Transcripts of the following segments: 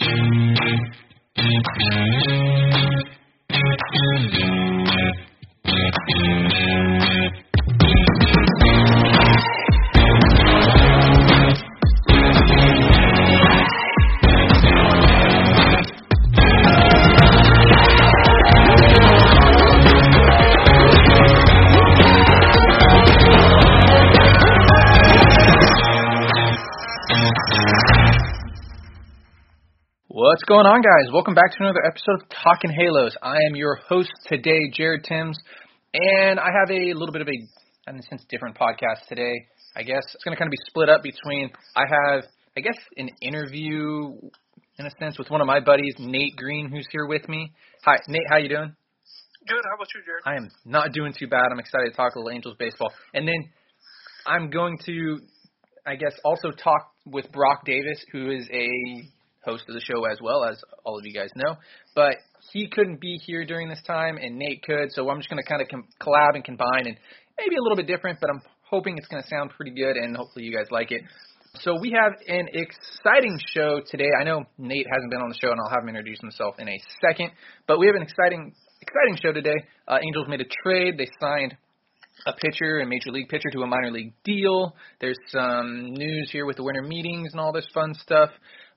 Thank you. What's going on, guys? Welcome back to another episode of Talking Halos. I am your host today, Jared Timms, and I have a little bit of a, in a sense, different podcast today. I guess it's going to kind of be split up between. I have, I guess, an interview in a sense with one of my buddies, Nate Green, who's here with me. Hi, Nate. How you doing? Good. How about you, Jared? I am not doing too bad. I'm excited to talk a little Angels baseball, and then I'm going to, I guess, also talk with Brock Davis, who is a host of the show as well, as all of you guys know. But he couldn't be here during this time, and Nate could, so I'm just going to kind of com- collab and combine, and maybe a little bit different, but I'm hoping it's going to sound pretty good, and hopefully you guys like it. So we have an exciting show today. I know Nate hasn't been on the show, and I'll have him introduce himself in a second. But we have an exciting, exciting show today. Uh, Angels made a trade. They signed a pitcher, a major league pitcher, to a minor league deal. There's some news here with the winter meetings and all this fun stuff.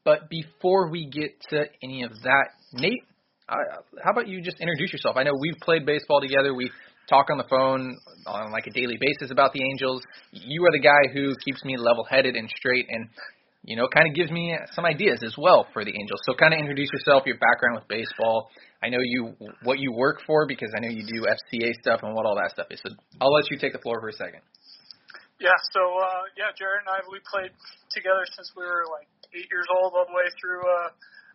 But before we get to any of that, Nate, uh, how about you just introduce yourself? I know we've played baseball together. We talk on the phone on like a daily basis about the Angels. You are the guy who keeps me level-headed and straight, and you know, kind of gives me some ideas as well for the Angels. So, kind of introduce yourself, your background with baseball. I know you what you work for because I know you do FCA stuff and what all that stuff is. So, I'll let you take the floor for a second. Yeah. So, uh, yeah, Jared and I we played together since we were like eight years old, all the way through uh,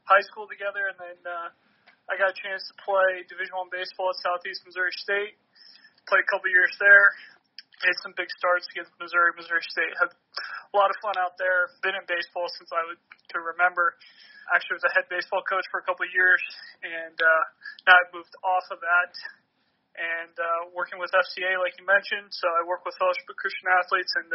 high school together, and then uh, I got a chance to play Division One baseball at Southeast Missouri State. Played a couple years there. Made some big starts against Missouri. Missouri State had a lot of fun out there. Been in baseball since I would could remember. Actually, was a head baseball coach for a couple of years, and uh, now I've moved off of that and uh, working with FCA, like you mentioned. So I work with Fellowship of Christian Athletes, and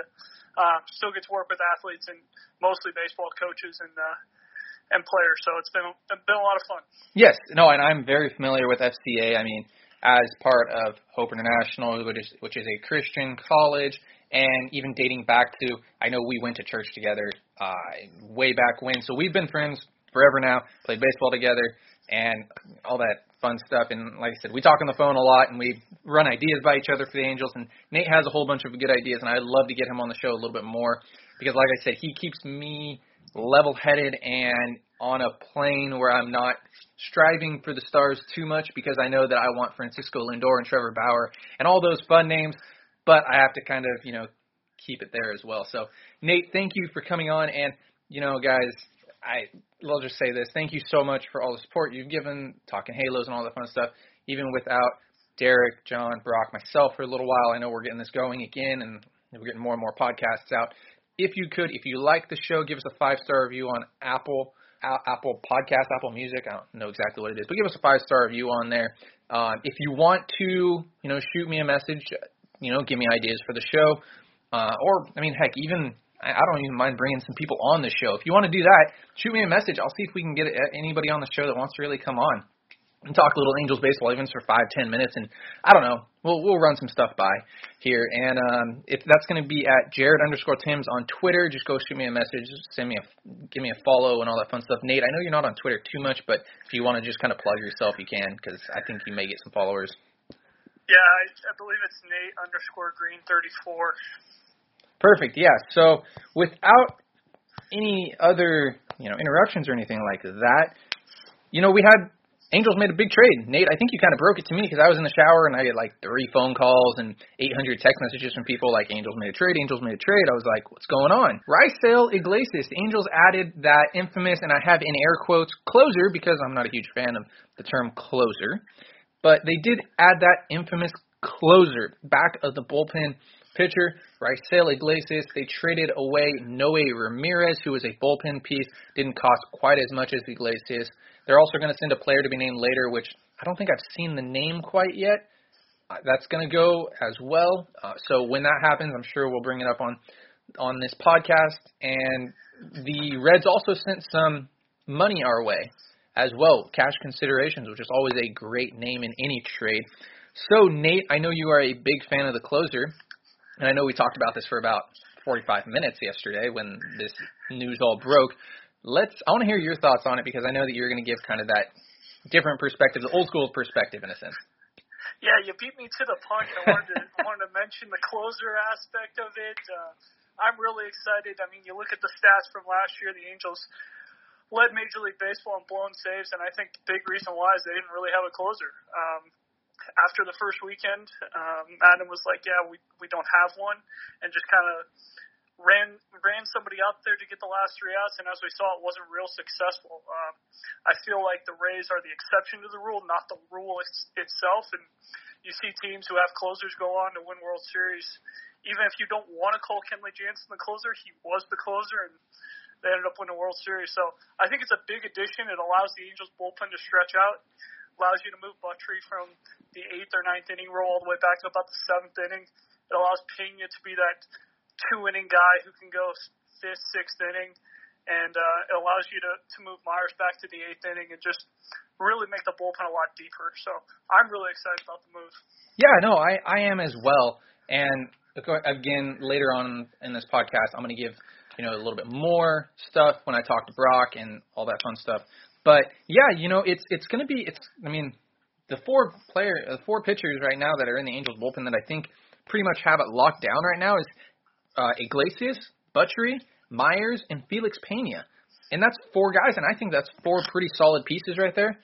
uh, still get to work with athletes and mostly baseball coaches and uh, and players. So it's been been a lot of fun. Yes, no, and I'm very familiar with FCA. I mean, as part of Hope International, which is which is a Christian college, and even dating back to I know we went to church together uh, way back when. So we've been friends forever now. Played baseball together and all that fun stuff. And like I said, we talk on the phone a lot and we run ideas by each other for the Angels. And Nate has a whole bunch of good ideas, and I'd love to get him on the show a little bit more because, like I said, he keeps me level-headed and on a plane where I'm not striving for the stars too much because I know that I want Francisco Lindor and Trevor Bauer and all those fun names, but I have to kind of, you know, keep it there as well. So, Nate, thank you for coming on. And, you know, guys, I will just say this: thank you so much for all the support you've given, talking Halos and all that fun stuff. Even without Derek, John, Brock, myself for a little while, I know we're getting this going again, and we're getting more and more podcasts out. If you could, if you like the show, give us a five star review on Apple. Apple Podcast, Apple Music. I don't know exactly what it is, but give us a five star review on there. Um, if you want to, you know, shoot me a message, you know, give me ideas for the show, uh, or I mean, heck, even I don't even mind bringing some people on the show. If you want to do that, shoot me a message. I'll see if we can get anybody on the show that wants to really come on. and talk a little Angels baseball even for five ten minutes. And I don't know, we'll we'll run some stuff by here. And um, if that's going to be at Jared underscore Timms on Twitter, just go shoot me a message, send me a give me a follow and all that fun stuff. Nate, I know you're not on Twitter too much, but if you want to just kind of plug yourself, you can because I think you may get some followers. Yeah, I, I believe it's Nate underscore Green thirty four. Perfect. Yeah. So without any other you know interruptions or anything like that, you know we had Angels made a big trade. Nate, I think you kind of broke it to me because I was in the shower and I get like three phone calls and 800 text messages from people like Angels made a trade, Angels made a trade. I was like, what's going on? Raisel Iglesias. The Angels added that infamous, and I have in air quotes, closer because I'm not a huge fan of the term closer. But they did add that infamous closer back of the bullpen pitcher, Raisel Iglesias. They traded away Noe Ramirez, who was a bullpen piece, didn't cost quite as much as Iglesias. They're also going to send a player to be named later, which I don't think I've seen the name quite yet. Uh, that's going to go as well. Uh, so when that happens, I'm sure we'll bring it up on on this podcast. And the Reds also sent some money our way as well, cash considerations, which is always a great name in any trade. So Nate, I know you are a big fan of the closer, and I know we talked about this for about 45 minutes yesterday when this news all broke let's I want to hear your thoughts on it because I know that you're going to give kind of that different perspective, the old school perspective in a sense. Yeah, you beat me to the punch. I wanted to wanted to mention the closer aspect of it. Uh, I'm really excited. I mean, you look at the stats from last year. The Angels led Major League Baseball in blown saves, and I think the big reason why is they didn't really have a closer. Um, after the first weekend, um, Adam was like, "Yeah, we we don't have one," and just kind of ran ran somebody out there to get the last three outs, and as we saw, it wasn't real successful. Um, I feel like the Rays are the exception to the rule, not the rule it's, itself. And you see teams who have closers go on to win World Series. Even if you don't want to call Kenley Jansen the closer, he was the closer, and they ended up winning the World Series. So I think it's a big addition. It allows the Angels bullpen to stretch out, allows you to move Buttrey from the eighth or ninth inning role all the way back to about the seventh inning. It allows Pena to be that two inning guy who can go fifth, sixth inning, and uh, it allows you to to move Myers back to the eighth inning and just really make the bullpen a lot deeper. So I'm really excited about the move. Yeah, no, I I am as well. And again, later on in this podcast, I'm going to give you know a little bit more stuff when I talk to Brock and all that fun stuff. But yeah, you know, it's it's going to be it's. I mean, the four player, the four pitchers right now that are in the Angels bullpen that I think pretty much have it locked down right now is uh, Iglesias, Buttrey, Myers, and Felix Pena. And that's four guys, and I think that's four pretty solid pieces right there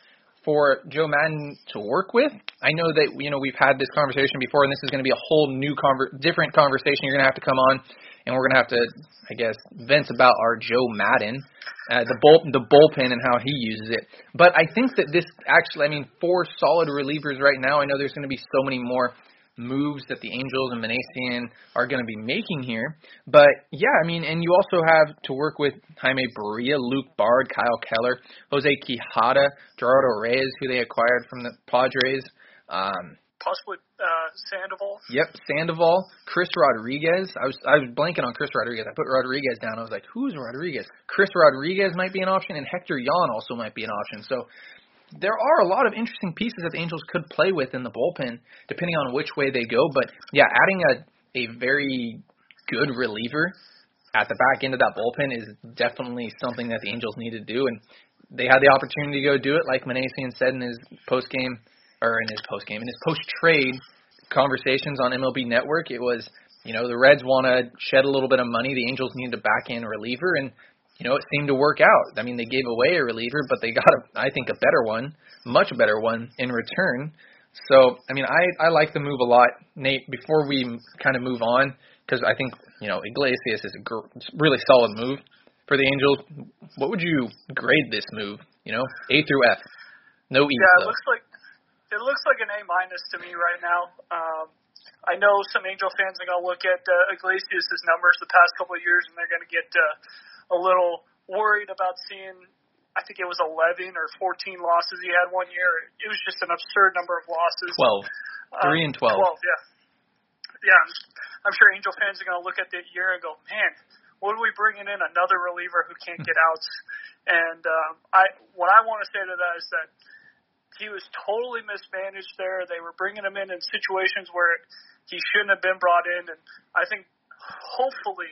for Joe Maddon to work with. I know that you know we've had this conversation before, and this is going to be a whole new conver- different conversation. You're going to have to come on, and we're to have to, I guess, vent about our Joe Maddon, uh, the bull the bullpen and how he uses it. But I think that this actually, I mean, four solid relievers right now. I know there's to be so many more moves that the Angels and Minasian are going to be making here. But yeah, I mean, and you also have to work with Jaime Barria, Luke Bard, Kyle Keller, Jose Quijada, Gerardo Reyes, who they acquired from the Padres. Um, Possibly uh, Sandoval. Yep, Sandoval, Chris Rodriguez. I was I was blanking on Chris Rodriguez. I put Rodriguez down. I was like, who's Rodriguez? Chris Rodriguez might be an option, and Hector Yan also might be an option. So there are a lot of interesting pieces that the Angels could play with in the bullpen, depending on which way they go. But yeah, adding a a very good reliever at the back end of that bullpen is definitely something that the Angels need to do, and they had the opportunity to go do it, like Minasian said in his post game or in his post game in his post trade conversations on MLB Network. It was you know the Reds want to shed a little bit of money, the Angels need a back end reliever, and you know, it seemed to work out. I mean, they gave away a reliever, but they got a, I think, a better one, much better one in return. So, I mean, I I like the move a lot, Nate. Before we kind of move on, because I think you know Iglesias is a gr- really solid move for the Angels. What would you grade this move? You know, A through F, no E. Yeah, it looks like it looks like an A minus to me right now. Um, I know some Angel fans are gonna look at uh, Iglesias' numbers the past couple of years, and they're gonna get uh, a little worried about seeing. I think it was 11 or 14 losses he had one year. It was just an absurd number of losses. 12. Three and 12. 12, yeah. Yeah, I'm, I'm sure Angel fans are going to look at that year and go, man, what are we bringing in? Another reliever who can't get outs. And um, I, what I want to say to that is that he was totally mismanaged there. They were bringing him in in situations where he shouldn't have been brought in, and I think hopefully,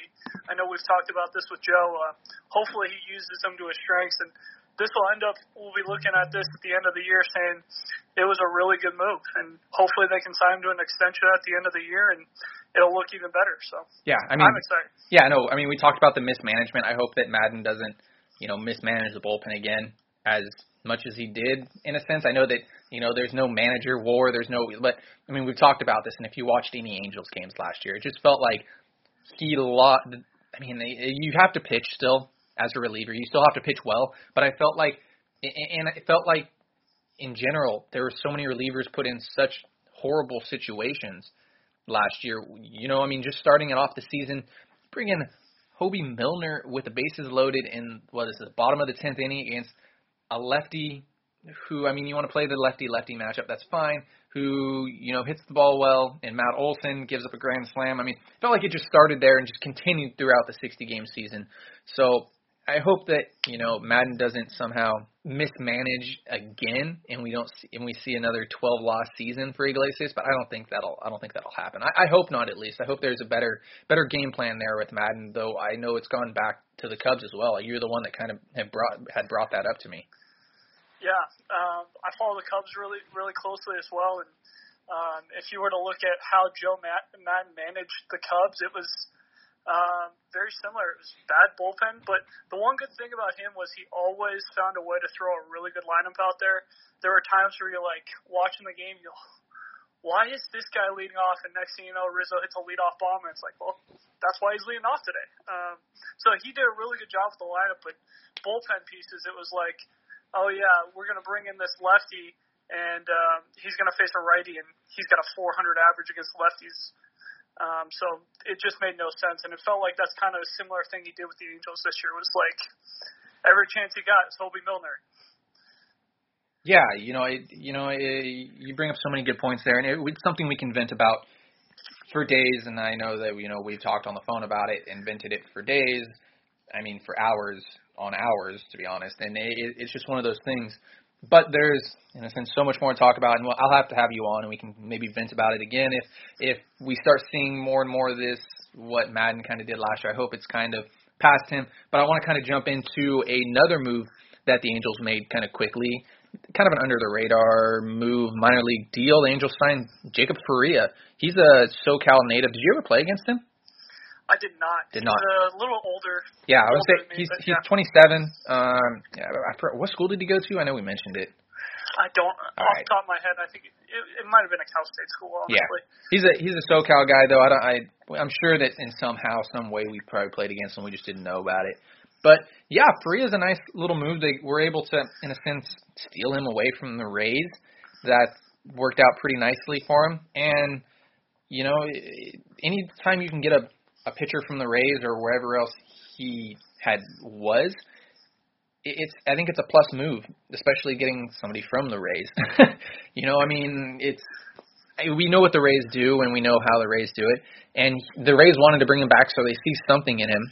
I know we've talked about this with Joe. Uh, hopefully, he uses them to his strengths, and this will end up. We'll be looking at this at the end of the year, saying it was a really good move, and hopefully they can sign him to an extension at the end of the year, and it'll look even better. So yeah, I mean, I'm excited. Yeah, no, I mean, we talked about the mismanagement. I hope that Maddon doesn't, you know, mismanage the bullpen again as much as he did in a sense. I know that you know there's no manager war, there's no, but I mean we've talked about this, and if you watched any Angels games last year, it just felt like he lost. I mean, you have to pitch still as a reliever. You still have to pitch well, but I felt like, and it felt like in general there were so many relievers put in such horrible situations last year. You know, I mean, just starting it off the season, bringing Hoby Milner with the bases loaded in what is the bottom of the tenth inning against a lefty who I mean you want to play the lefty lefty matchup that's fine who you know hits the ball well and Matt Olson gives up a grand slam. I mean felt like it just started there and just continued throughout the 60 game season. So I hope that you know Maddon doesn't somehow mismanage again, and we don't see, and we see another 12 loss season for Iglesias. But I don't think that'll I don't think that'll happen. I, I hope not. At least I hope there's a better better game plan there with Maddon. Though I know it's gone back to the Cubs as well. You're the one that kind of had brought had brought that up to me. Yeah, um, I follow the Cubs really really closely as well, and um, if you were to look at how Joe Maddon managed the Cubs, it was um, very similar. It was bad bullpen, but the one good thing about him was he always found a way to throw a really good lineup out there. There were times where you're like watching the game, you why is this guy leading off? And next thing you know, Rizzo hits a leadoff bomb, and it's like, well, that's why he's leading off today. Um, so he did a really good job with the lineup, but bullpen pieces, it was like, oh yeah, we're gonna bring in this lefty, and um, he's gonna face a righty, and he's got a 400 average against lefties. Um, so it just made no sense, and it felt like that's kind of a similar thing he did with the Angels this year. Was like every chance he got, it's Hoby Milner. Yeah, you know, it, you know, it, you bring up so many good points there, and it, it's something we can vent about for days. And I know that you know we've talked on the phone about it and vented it for days. I mean, for hours on hours, to be honest. And it, it's just one of those things but there's in a sense so much more to talk about, and I'll have to have you on, and we can maybe vent about it again if if we start seeing more and more of this. What Maddon kind of did last year, I hope it's kind of past him. But I want to kind of jump into another move that the Angels made kind of quickly, kind of an under the radar move, minor league deal. The Angels signed Jacob Faria. He's a SoCal native. Did you ever play against him? I did not. Did not. He's a little older. Yeah, I would say he's me, he's yeah. 27. Um, yeah, I forgot, what school did he go to? I know we mentioned it. I don't All off right. the top of my head. I think it, it, it might have been a Cal State school. Honestly. Yeah, he's a he's a SoCal guy though. I don't. I I'm sure that in somehow, some way, we probably played against him. We just didn't know about it. But yeah, Faria is a nice little move. They were able to, in a sense, steal him away from the Rays. That worked out pretty nicely for him. And you know, anytime you can get a a pitcher from the Rays or wherever else he had was, it's I think it's a plus move, especially getting somebody from the Rays. you know, I mean, it's we know what the Rays do and we know how the Rays do it, and the Rays wanted to bring him back so they see something in him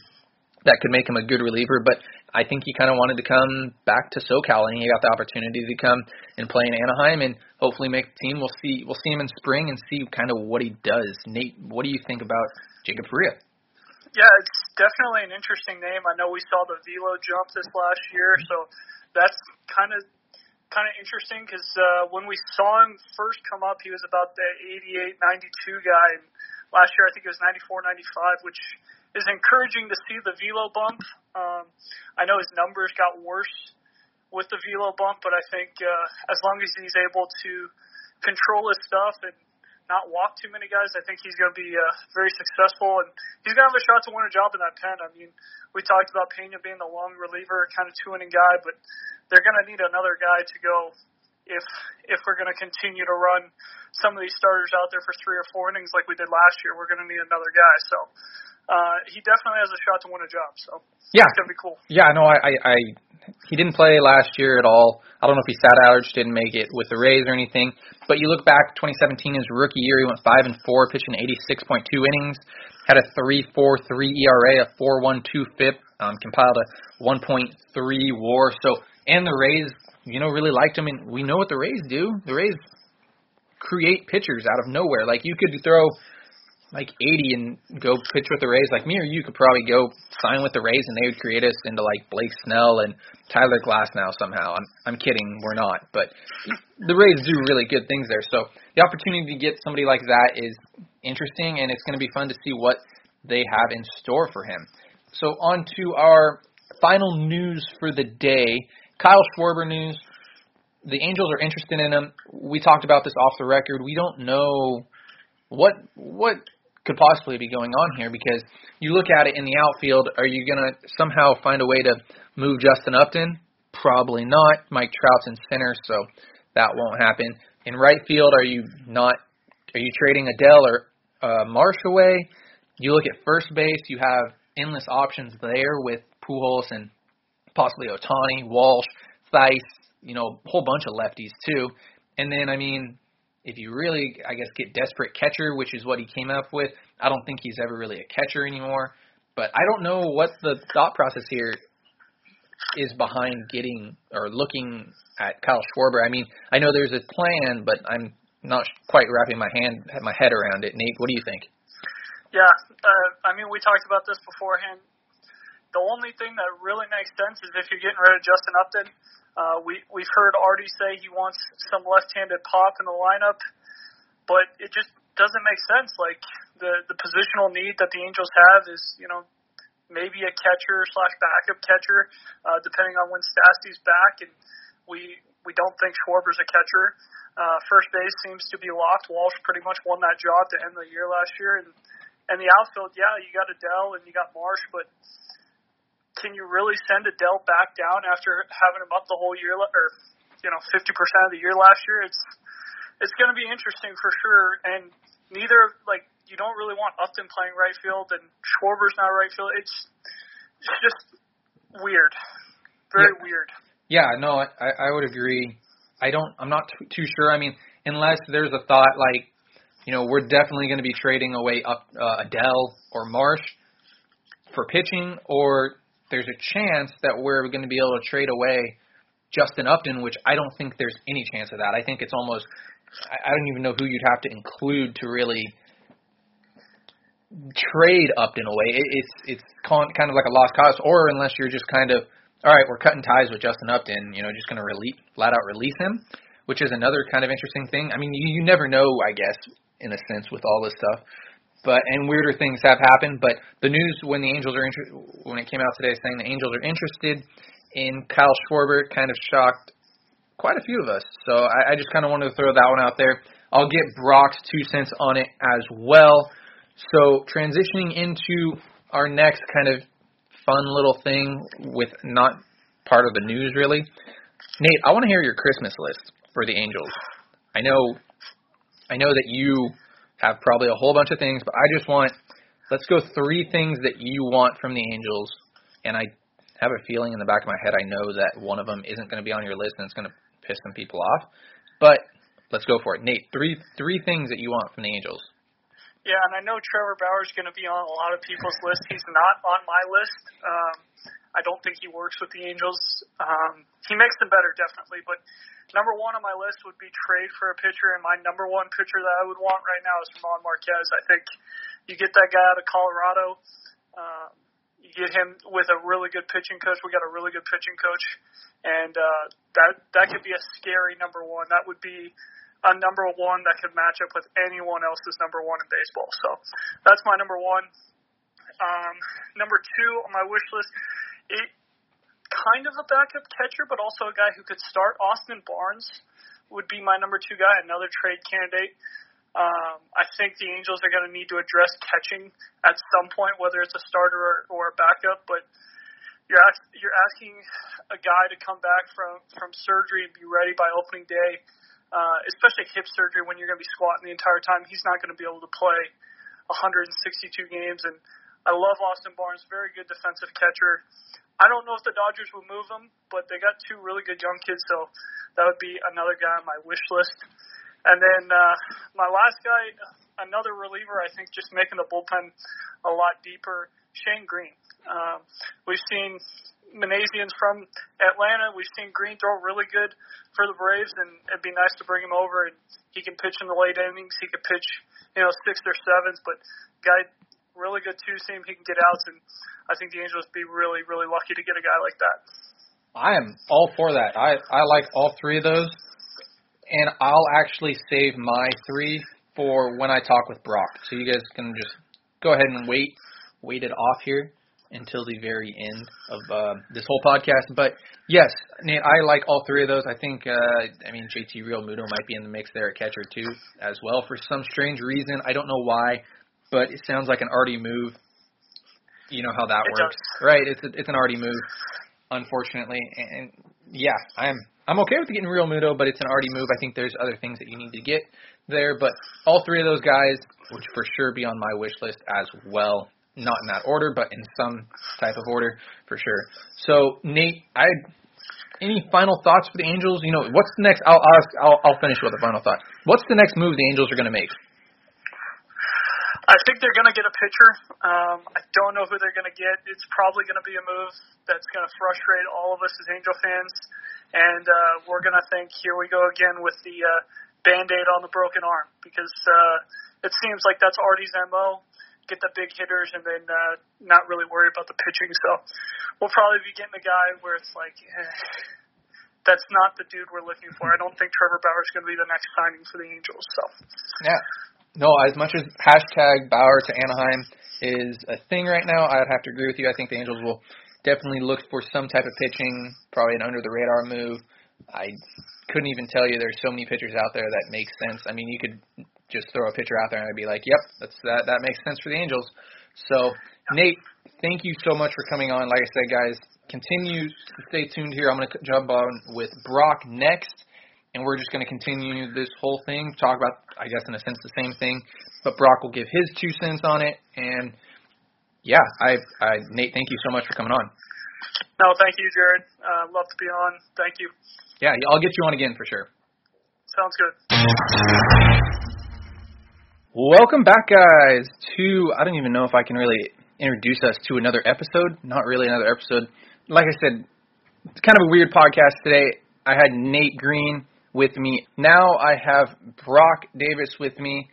that could make him a good reliever. But I think he kind of wanted to come back to SoCal, and he got the opportunity to come and play in Anaheim and hopefully make the team. We'll see. We'll see him in spring and see kind of what he does. Nate, what do you think about Jacob Faria? Yeah, it's definitely an interesting name. I know we saw the velo jump this last year, so that's kind of kind of interesting because uh, when we saw him first come up, he was about the 88, 92 guy, and last year I think it was 94, 95, which is encouraging to see the velo bump. Um, I know his numbers got worse with the velo bump, but I think uh, as long as he's able to control his stuff and not walk too many guys. I think he's going to be uh, very successful, and he's going to have a shot to win a job in that pen. I mean, we talked about Pena being the long reliever, kind of two inning guy, but they're going to need another guy to go if if we're going to continue to run some of these starters out there for three or four innings like we did last year. We're going to need another guy. So uh, he definitely has a shot to win a job. So yeah, it's gonna be cool. Yeah, no, I, I, I he didn't play last year at all. I don't know if he sat out or just didn't make it with the Rays or anything. But you look back, 2017, his rookie year, he went five and four, pitching 86.2 innings, had a 3.43 ERA, a 4.12 FIP, um, compiled a 1.3 WAR. So, and the Rays you know, really liked him. And we know what the Rays do. The Rays create pitchers out of nowhere. Like you could throw like 80 and go pitch with the Rays. Like me or you could probably go sign with the Rays and they would create us into like Blake Snell and Tyler Glasnow somehow. I'm I'm kidding, we're not. But the Rays do really good things there. So the opportunity to get somebody like that is interesting and it's going to be fun to see what they have in store for him. So on to our final news for the day. Kyle Schwarber news. The Angels are interested in him. We talked about this off the record. We don't know what what could possibly be going on here because you look at it in the outfield. Are you going to somehow find a way to move Justin Upton? Probably not. Mike Trout's in center, so that won't happen. In right field, are you not? Are you trading Adell or uh, Marsh away? You look at first base. You have endless options there with Pujols and possibly Ohtani, Walsh, Thaiss. You know, a whole bunch of lefties too. And then, I mean, if you really, I guess, get desperate catcher, which is what he came up with, I don't think he's ever really a catcher anymore. But I don't know what the thought process here is behind getting or looking at Kyle Schwarber. I mean, I know there's a plan, but I'm not quite wrapping my hand, my head around it. Nate, what do you think? Yeah, uh, I mean, we talked about this beforehand. The only thing that really makes sense is if you're getting rid of Justin Upton uh, we we've heard Artie say he wants some left-handed pop in the lineup, but it just doesn't make sense. Like the the positional need that the Angels have is you know maybe a catcher slash backup catcher, uh, depending on when Stassi's back, and we we don't think Schwarber's a catcher. Uh, first base seems to be locked. Walsh pretty much won that job to end the year last year, and and the outfield, yeah, you got Adell and you got Marsh, but can you really send Adell back down after having him up the whole year, or you know, 50% of the year last year? It's it's going to be interesting for sure. And neither like you don't really want Upton playing right field, and Schwarber's not right field. It's it's just weird, very yeah. weird. Yeah, no, I I would agree. I don't. I'm not too, too sure. I mean, unless there's a thought like, you know, we're definitely going to be trading away up uh, Adell or Marsh for pitching, or there's a chance that we're going to be able to trade away Justin Upton, which I don't think there's any chance of that. I think it's almost I don't even know who you'd have to include to really trade Upton away. It's it's kind of like a lost cause, or unless you're just kind of all right, we're cutting ties with Justin Upton, you know, just going to release flat out release him, which is another kind of interesting thing. I mean, you, you never know, I guess, in a sense, with all this stuff but and weirder things have happened. But the news when the Angels are inter- when it came out today saying the Angels are interested in Kyle Schwarber kind of shocked quite a few of us. So I, I just kind of wanted to throw that one out there. I'll get Brock's two cents on it as well. So transitioning into our next kind of fun little thing with not part of the news really. Nate, I want to hear your Christmas list for the Angels. I know I know that you have probably a whole bunch of things, but I just want let's go three things that you want from the Angels, and I have a feeling in the back of my head I know that one of them isn't going to be on your list and it's going to piss some people off. But let's go for it, Nate. Three three things that you want from the Angels. Yeah, and I know Trevor Bauer is going to be on a lot of people's list. He's not on my list. Um, I don't think he works with the Angels. Um, he makes them better, definitely, but number one on my list would be trade for a pitcher, and my number one pitcher that I would want right now is German Marquez. I think you get that guy out of Colorado. Um, you get him with a really good pitching coach. We got a really good pitching coach, and uh, that that could be a scary number one. That would be a number one that could match up with anyone else's number one in baseball. So that's my number one. Um, number two on my wish list, it kind of a backup catcher, but also a guy who could start. Austin Barnes would be my number two guy, another trade candidate. Um, I think the Angels are going to need to address catching at some point, whether it's a starter or, or a backup. But you're ask, you're asking a guy to come back from from surgery and be ready by opening day, uh, especially hip surgery when you're going to be squatting the entire time. He's not going to be able to play 162 games. And I love Austin Barnes, very good defensive catcher. I don't know if the Dodgers would move him, but they got two really good young kids, so that would be another guy on my wish list. And then uh, my last guy, another reliever, I think, just making the bullpen a lot deeper. Shane Greene. Um, we've seen Minasian's from Atlanta. We've seen Greene throw really good for the Braves, and it'd be nice to bring him over. And he can pitch in the late innings. He could pitch, you know, sixth or sevens. But guy, really good two seam. He can get outs, and I think the Angels be really, really lucky to get a guy like that. I am all for that. I I like all three of those, and I'll actually save my three for when I talk with Brock. So you guys can just go ahead and wait, wait it off here until the very end of uh, this whole podcast. But yes, Nate, I like all three of those. I think, uh, I mean, JT Realmuto might be in the mix there at catcher too, as well for some strange reason. I don't know why, but it sounds like an Artie move. You know how that It works, does. right? It's a, it's an Artie move, unfortunately, and yeah, I'm I'm okay with getting Realmuto, but it's an Artie move. I think there's other things that you need to get there, but all three of those guys would for sure be on my wish list as well. Not in that order, but in some type of order for sure. So Nate, I any final thoughts for the Angels? You know, what's the next? I'll ask. I'll, I'll finish with a final thought. What's the next move the Angels are going to make? I think they're going to get a pitcher. Um, I don't know who they're going to get. It's probably going to be a move that's going to frustrate all of us as Angel fans, and uh, we're going to think, here we go again with the uh, band-aid on the broken arm, because uh, it seems like that's Artie's mo. Get the big hitters and then uh, not really worry about the pitching. So we'll probably be getting a guy where it's like, eh, that's not the dude we're looking for. I don't think Trevor Bauer is going to be the next signing for the Angels. So. Yeah. No, as much as hashtag Bauer to Anaheim is a thing right now, I'd have to agree with you. I think the Angels will definitely look for some type of pitching, probably an under the radar move. I couldn't even tell you there's so many pitchers out there that make sense. I mean, you could just throw a pitcher out there and I'd be like, "Yep, that's that that makes sense for the Angels." So, Nate, thank you so much for coming on. Like I said, guys, continue to stay tuned here. I'm going to jump on with Brock next and we're just going to continue this whole thing, talk about, I guess, in a sense, the same thing. But Brock will give his two cents on it, and yeah, I, I, Nate, thank you so much for coming on. No, thank you, Jared. Uh, love to be on. Thank you. Yeah, I'll get you on again for sure. Sounds good. Welcome back, guys, to I don't even know if I can really introduce us to another episode. Not really another episode. Like I said, it's kind of a weird podcast today. I had Nate Green with me. Now I have Brock Davis with me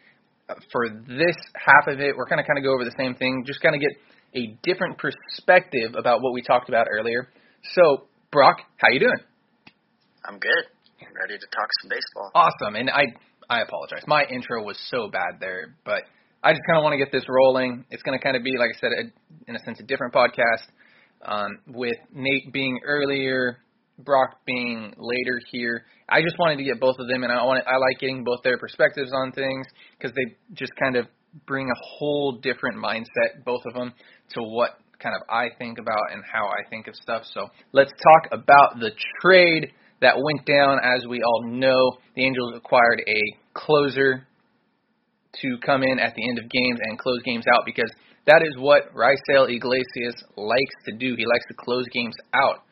uh, for this half of it. We're going to kind of go over the same thing, just kind of get a different perspective about what we talked about earlier. So, Brock, how you doing? I'm good. I'm Ready to talk some baseball. Awesome. And I I apologize. My intro was so bad there, but I just kind of want to get this rolling. It's going to kind of be, like I said, a, in a sense, a different podcast. Um, with Nate being earlier, Brock being later here. I just wanted to get both of them, and I want I like getting both their perspectives on things because they just kind of bring a whole different mindset, both of them, to what kind of I think about and how I think of stuff. So let's talk about the trade that went down. As we all know, the Angels acquired a closer to come in at the end of games and close games out because that is what Raisel Iglesias likes to do. He likes to close games out.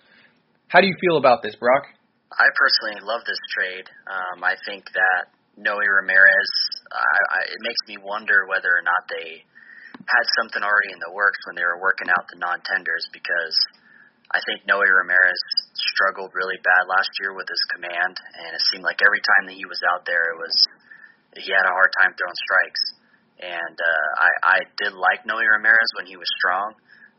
How do you feel about this, Brock? I personally love this trade. Um, I think that Noe Ramirez, I, I, it makes me wonder whether or not they had something already in the works when they were working out the non-tenders because I think Noe Ramirez struggled really bad last year with his command, and it seemed like every time that he was out there, it was he had a hard time throwing strikes. And uh, I, I did like Noe Ramirez when he was strong.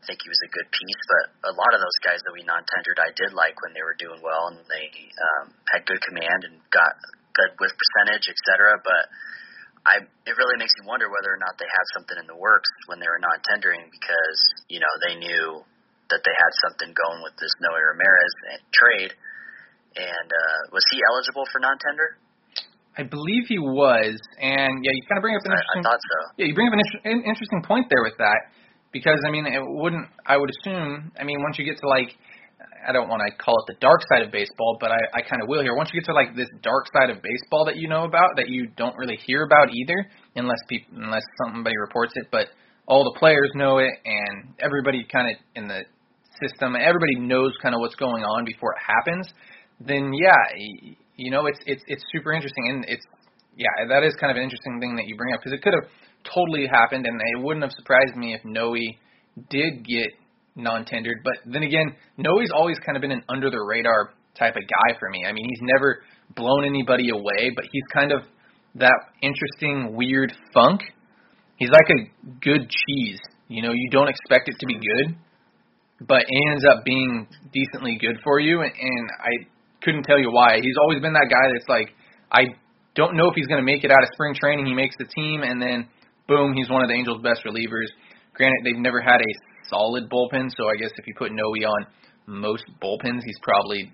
Think he was a good piece, but a lot of those guys that we non-tendered, I did like when they were doing well and they um, had good command and got good whiff percentage, et cetera. But I, it really makes me wonder whether or not they had something in the works when they were non-tendering because you know they knew that they had something going with this Noe Ramirez trade. And uh, was he eligible for non-tender? I believe he was, and yeah, you kind of bring up an I, I thought so. Yeah, you bring up an inter- an interesting point there with that, because I mean, it wouldn't. I would assume. I mean, once you get to like, I don't want to call it the dark side of baseball, but I, I kind of will here. Once you get to like this dark side of baseball that you know about, that you don't really hear about either, unless people, unless somebody reports it, but all the players know it, and everybody kind of in the system, everybody knows kind of what's going on before it happens. Then yeah, you know, it's it's it's super interesting, and it's yeah, that is kind of an interesting thing that you bring up because it could have totally happened, and it wouldn't have surprised me if Noe did get non-tendered. But then again, Noe's always kind of been an under the radar type of guy for me. I mean, he's never blown anybody away, but he's kind of that interesting, weird funk. He's like a good cheese. You know, you don't expect it to be good, but it ends up being decently good for you. And, and I couldn't tell you why. He's always been that guy that's like, I don't know if he's going to make it out of spring training. He makes the team, and then boom, he's one of the Angels' best relievers. Granted, they've never had a solid bullpen, so I guess if you put Noe on most bullpens, he's probably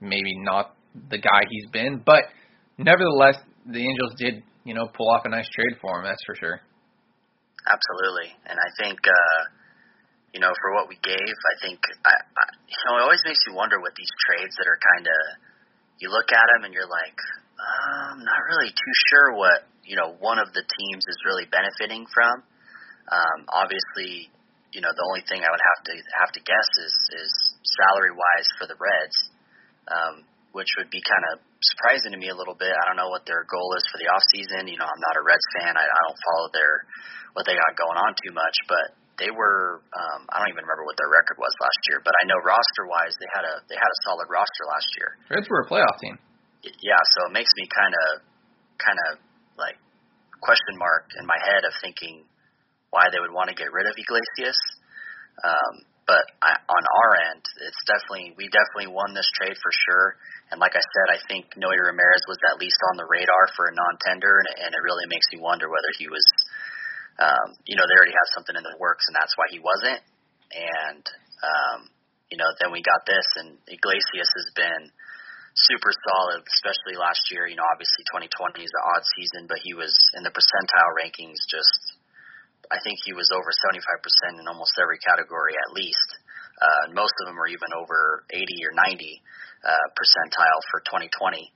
maybe not the guy he's been. But nevertheless, the Angels did, you know, pull off a nice trade for him. That's for sure. Absolutely, and I think, uh, you know, for what we gave, I think, I, I, you know, it always makes you wonder with these trades that are kind of, you look at them and you're like, I'm not really too sure what you know one of the teams is really benefiting from. Um, obviously, you know the only thing I would have to have to guess is is salary wise for the Reds, um, which would be kind of surprising to me a little bit. I don't know what their goal is for the off season. You know, I'm not a Reds fan. I, I don't follow their what they got going on too much, but they were um, I don't even remember what their record was last year, but I know roster wise they had a they had a solid roster last year. Reds were a playoff team. Yeah, so it makes me kind of kind of like question mark in my head of thinking why they would want to get rid of Iglesias. Um, but I, on our end, it's definitely we definitely won this trade for sure. And like I said, I think Noe Ramirez was at least on the radar for a non-tender, and, and it really makes me wonder whether he was, um, you know, they already have something in the works, and that's why he wasn't. And um, you know, then we got this, and Iglesias has been super solid, especially last year. You know, obviously 2020 is an odd season, but he was in the percentile rankings just I think he was over 75% in almost every category at least. Uh, most of them are even over 80 or 90 uh, percentile for 2020.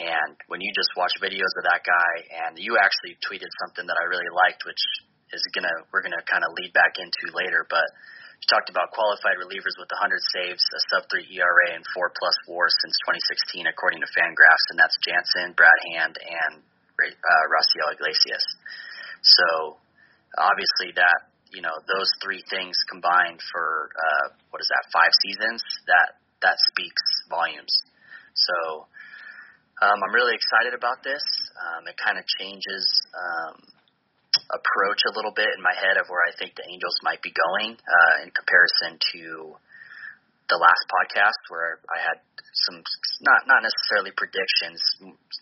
And when you just watch videos of that guy, and you actually tweeted something that I really liked, which is gonna we're gonna kind of lead back into later, but you talked about qualified relievers with 100 saves, a sub three ERA, and four plus WAR since 2016, according to Fangraphs, and that's Jansen, Brad Hand, and uh, Raisel Iglesias. So obviously that you know those three things combined for uh, what is that five seasons that that speaks volumes. So um, I'm really excited about this. Um, it kind of changes um, approach a little bit in my head of where I think the Angels might be going uh, in comparison to the last podcast where I had some not not necessarily predictions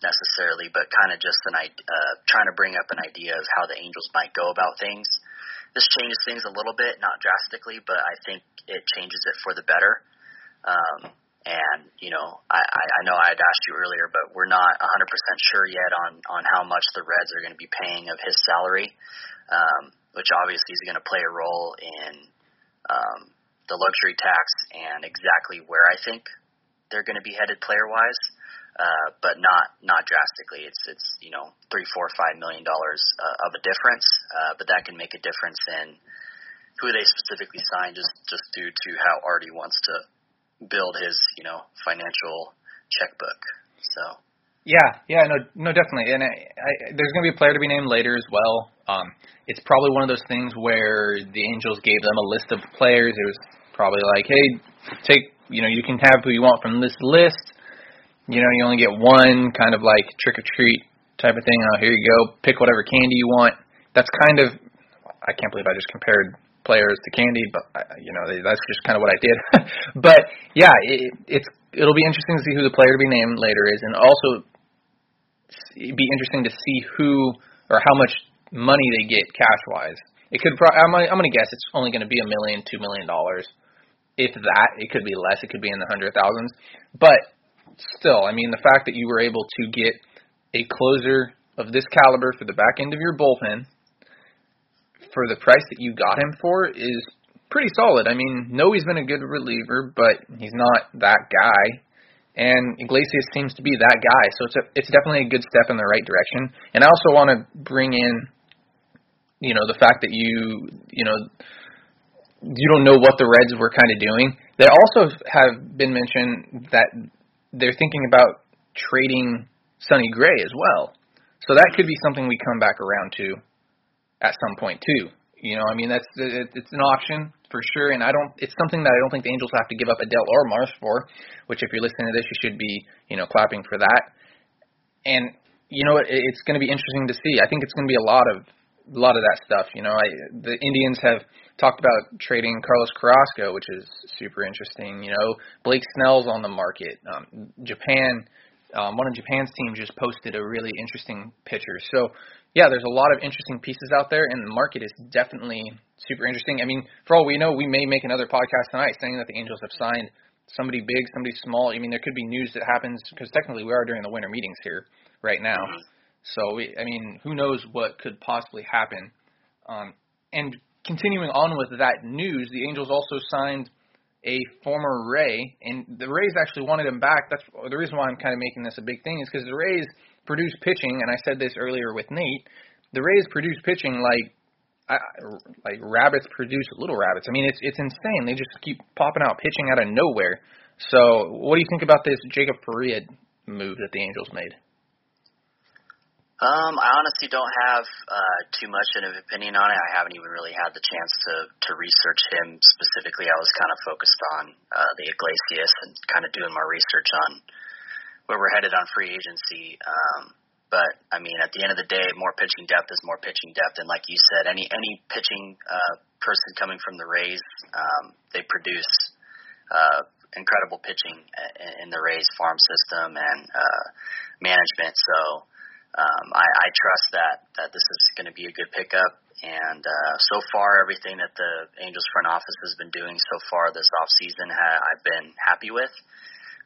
necessarily, but kind of just an uh, trying to bring up an idea of how the Angels might go about things. This changes things a little bit, not drastically, but I think it changes it for the better. Um, and you know, I, I know I had asked you earlier, but we're not 100% sure yet on on how much the Reds are going to be paying of his salary, um, which obviously is going to play a role in um, the luxury tax and exactly where I think they're going to be headed player wise, uh, but not not drastically. It's it's you know three, four, five million dollars uh, of a difference, uh, but that can make a difference in who they specifically sign just just due to how Artie wants to build his you know financial checkbook. So. Yeah, yeah, no, no, definitely, and I, I, there's going to be a player to be named later as well. Um, it's probably one of those things where the Angels gave them a list of players. It was probably like, hey, take you know you can have who you want from this list. You know, you only get one kind of like trick or treat type of thing. Oh, here you go, pick whatever candy you want. That's kind of I can't believe I just compared players to candy, but you know that's just kind of what I did. but yeah, it, it's it'll be interesting to see who the player to be named later is, and also it'd be interesting to see who or how much money they get cash wise. It could. Pro- I'm, I'm to guess it's only to be a million, two million dollars if that. It could be less. It could be in the hundred thousands. But still, I mean, the fact that you were able to get a closer of this caliber for the back end of your bullpen for the price that you got him for is pretty solid. I mean, no, he's been a good reliever, but he's not that guy. And Iglesias seems to be that guy, so it's a, it's definitely a good step in the right direction. And I also want to bring in, you know, the fact that you, you know, you don't know what the Reds were kind of doing. They also have been mentioned that they're thinking about trading Sonny Gray as well. So that could be something we come back around to at some point too. You know, I mean that's it's an option. for sure. And I don't. It's something that I don't think the Angels have to give up Adell or Marsh for. Which, if you're listening to this, you should be, you know, clapping for that. And you know, it, it's going to be interesting to see. I think it's going to be a lot of a lot of that stuff. You know, I, the Indians have talked about trading Carlos Carrasco, which is super interesting. You know, Blake Snell's on the market. Um, Japan, um, one of Japan's teams just posted a really interesting picture. So, yeah, there's a lot of interesting pieces out there, and the market is definitely super interesting. I mean, for all we know, we may make another podcast tonight saying that the Angels have signed somebody big, somebody small. I mean, there could be news that happens because technically we are during the winter meetings here right now. So, we, I mean, who knows what could possibly happen. Um, and continuing on with that news, the Angels also signed a former Ray, and the Rays actually wanted him back. That's the reason why I'm kind of making this a big thing is because the Rays produce pitching, and I said this earlier with Nate. The Rays produce pitching like like rabbits produce little rabbits. I mean, it's it's insane. They just keep popping out pitching out of nowhere. So, what do you think about this Jacob Faria move that the Angels made? Um, I honestly don't have uh, too much of an opinion on it. I haven't even really had the chance to to research him specifically. I was kind of focused on uh, the Iglesias and kind of doing my research on where we're headed on free agency. Um, but I mean, at the end of the day, more pitching depth is more pitching depth, and like you said, any any pitching uh, person coming from the Rays, um, they produce uh, incredible pitching in the Rays farm system and uh, management. So um, I, I trust that that this is going to be a good pickup. And uh, so far, everything that the Angels front office has been doing so far this off season, ha- I've been happy with.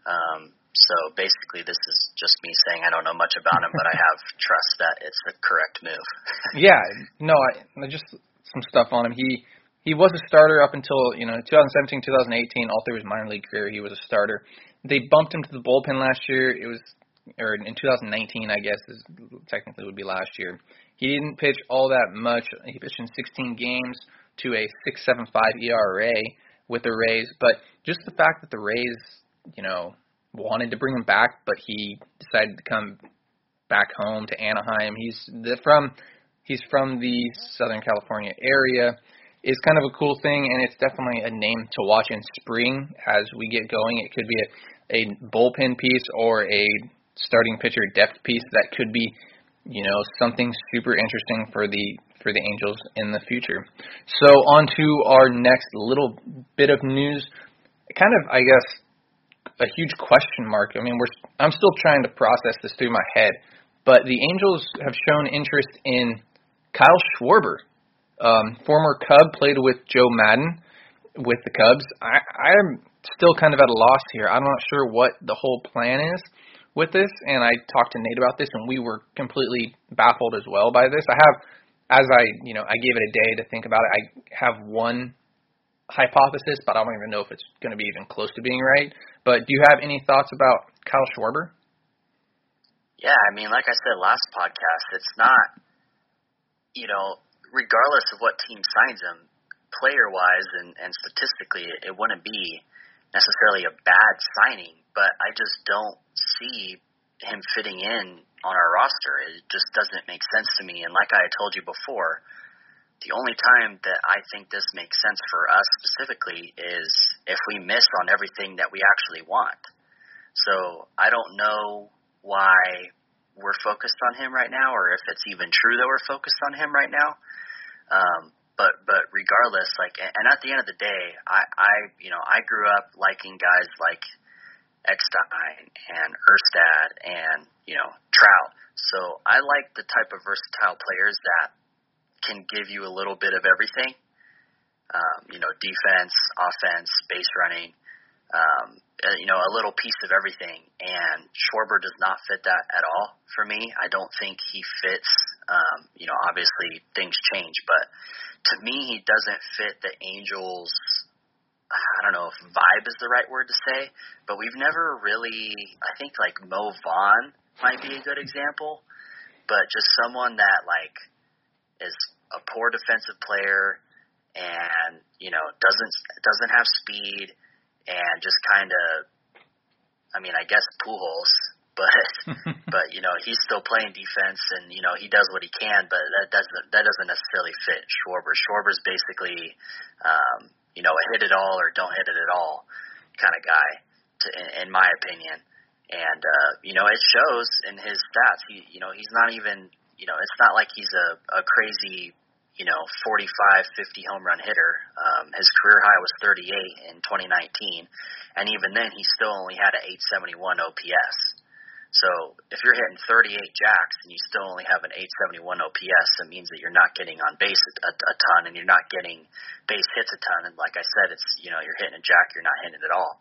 Um, so basically, this is just me saying I don't know much about him, but I have trust that it's the correct move. yeah, no, I just some stuff on him. He he was a starter up until you know 2017, 2018, all through his minor league career. He was a starter. They bumped him to the bullpen last year. It was or in 2019, I guess is technically would be last year. He didn't pitch all that much. He pitched in 16 games to a 6.75 ERA with the Rays, but just the fact that the Rays, you know, wanted to bring him back, but he decided to come back home to Anaheim. He's from he's from the Southern California area. Is kind of a cool thing, and it's definitely a name to watch in spring as we get going. It could be a, a bullpen piece or a starting pitcher depth piece that could be, you know, something super interesting for the for the Angels in the future. So on to our next little bit of news. Kind of, I guess, a huge question mark. I mean, we're I'm still trying to process this through my head, but the Angels have shown interest in Kyle Schwarber, um, former Cub, played with Joe Maddon with the Cubs. I I am still kind of at a loss here. I'm not sure what the whole plan is with this, and I talked to Nate about this, and we were completely baffled as well by this. I have, as I, you know, I gave it a day to think about it. I have one hypothesis, but I don't even know if it's going to be even close to being right. But do you have any thoughts about Kyle Schwarber? Yeah, I mean, like I said last podcast, it's not, you know, regardless of what team signs him, player wise and, and statistically, it, it wouldn't be necessarily a bad signing, but I just don't see him fitting in on our roster. It just doesn't make sense to me. And like I told you before, the only time that I think this makes sense for us specifically is if we miss on everything that we actually want. So I don't know why we're focused on him right now, or if it's even true that we're focused on him right now. Um, but but regardless, like, and at the end of the day, I I you know I grew up liking guys like Eckstein and Erstad and you know Trout. So I like the type of versatile players that can give you a little bit of everything. Um, you know, defense, offense, base running. Um, uh, you know, a little piece of everything. And Schwarber does not fit that at all for me. I don't think he fits. Um, you know, obviously things change, but to me, he doesn't fit the Angels I don't know if vibe is the right word to say, but we've never really. I think like Mo Vaughn might be a good example, but just someone that like is a poor defensive player and you know doesn't doesn't have speed and just kind of. I mean, I guess Pujols, but but you know he's still playing defense and you know he does what he can, but that doesn't that doesn't necessarily fit Schwarber. Schwarber's basically um, you know, a hit it all or don't hit it at all kind of guy, to, in, in my opinion. And uh, you know, it shows in his stats. He, you know, he's not even, you know, it's not like he's a, a crazy, you know, 45, 50 home run hitter. Um, his career high was 38 in 2019, and even then, he still only had an 871 OPS. So if you're hitting 38 jacks and you still only have an 871 OPS, it means that you're not getting on base a, a ton and you're not getting base hits a ton. And like I said, it's you know you're hitting a jack, you're not hitting it at all.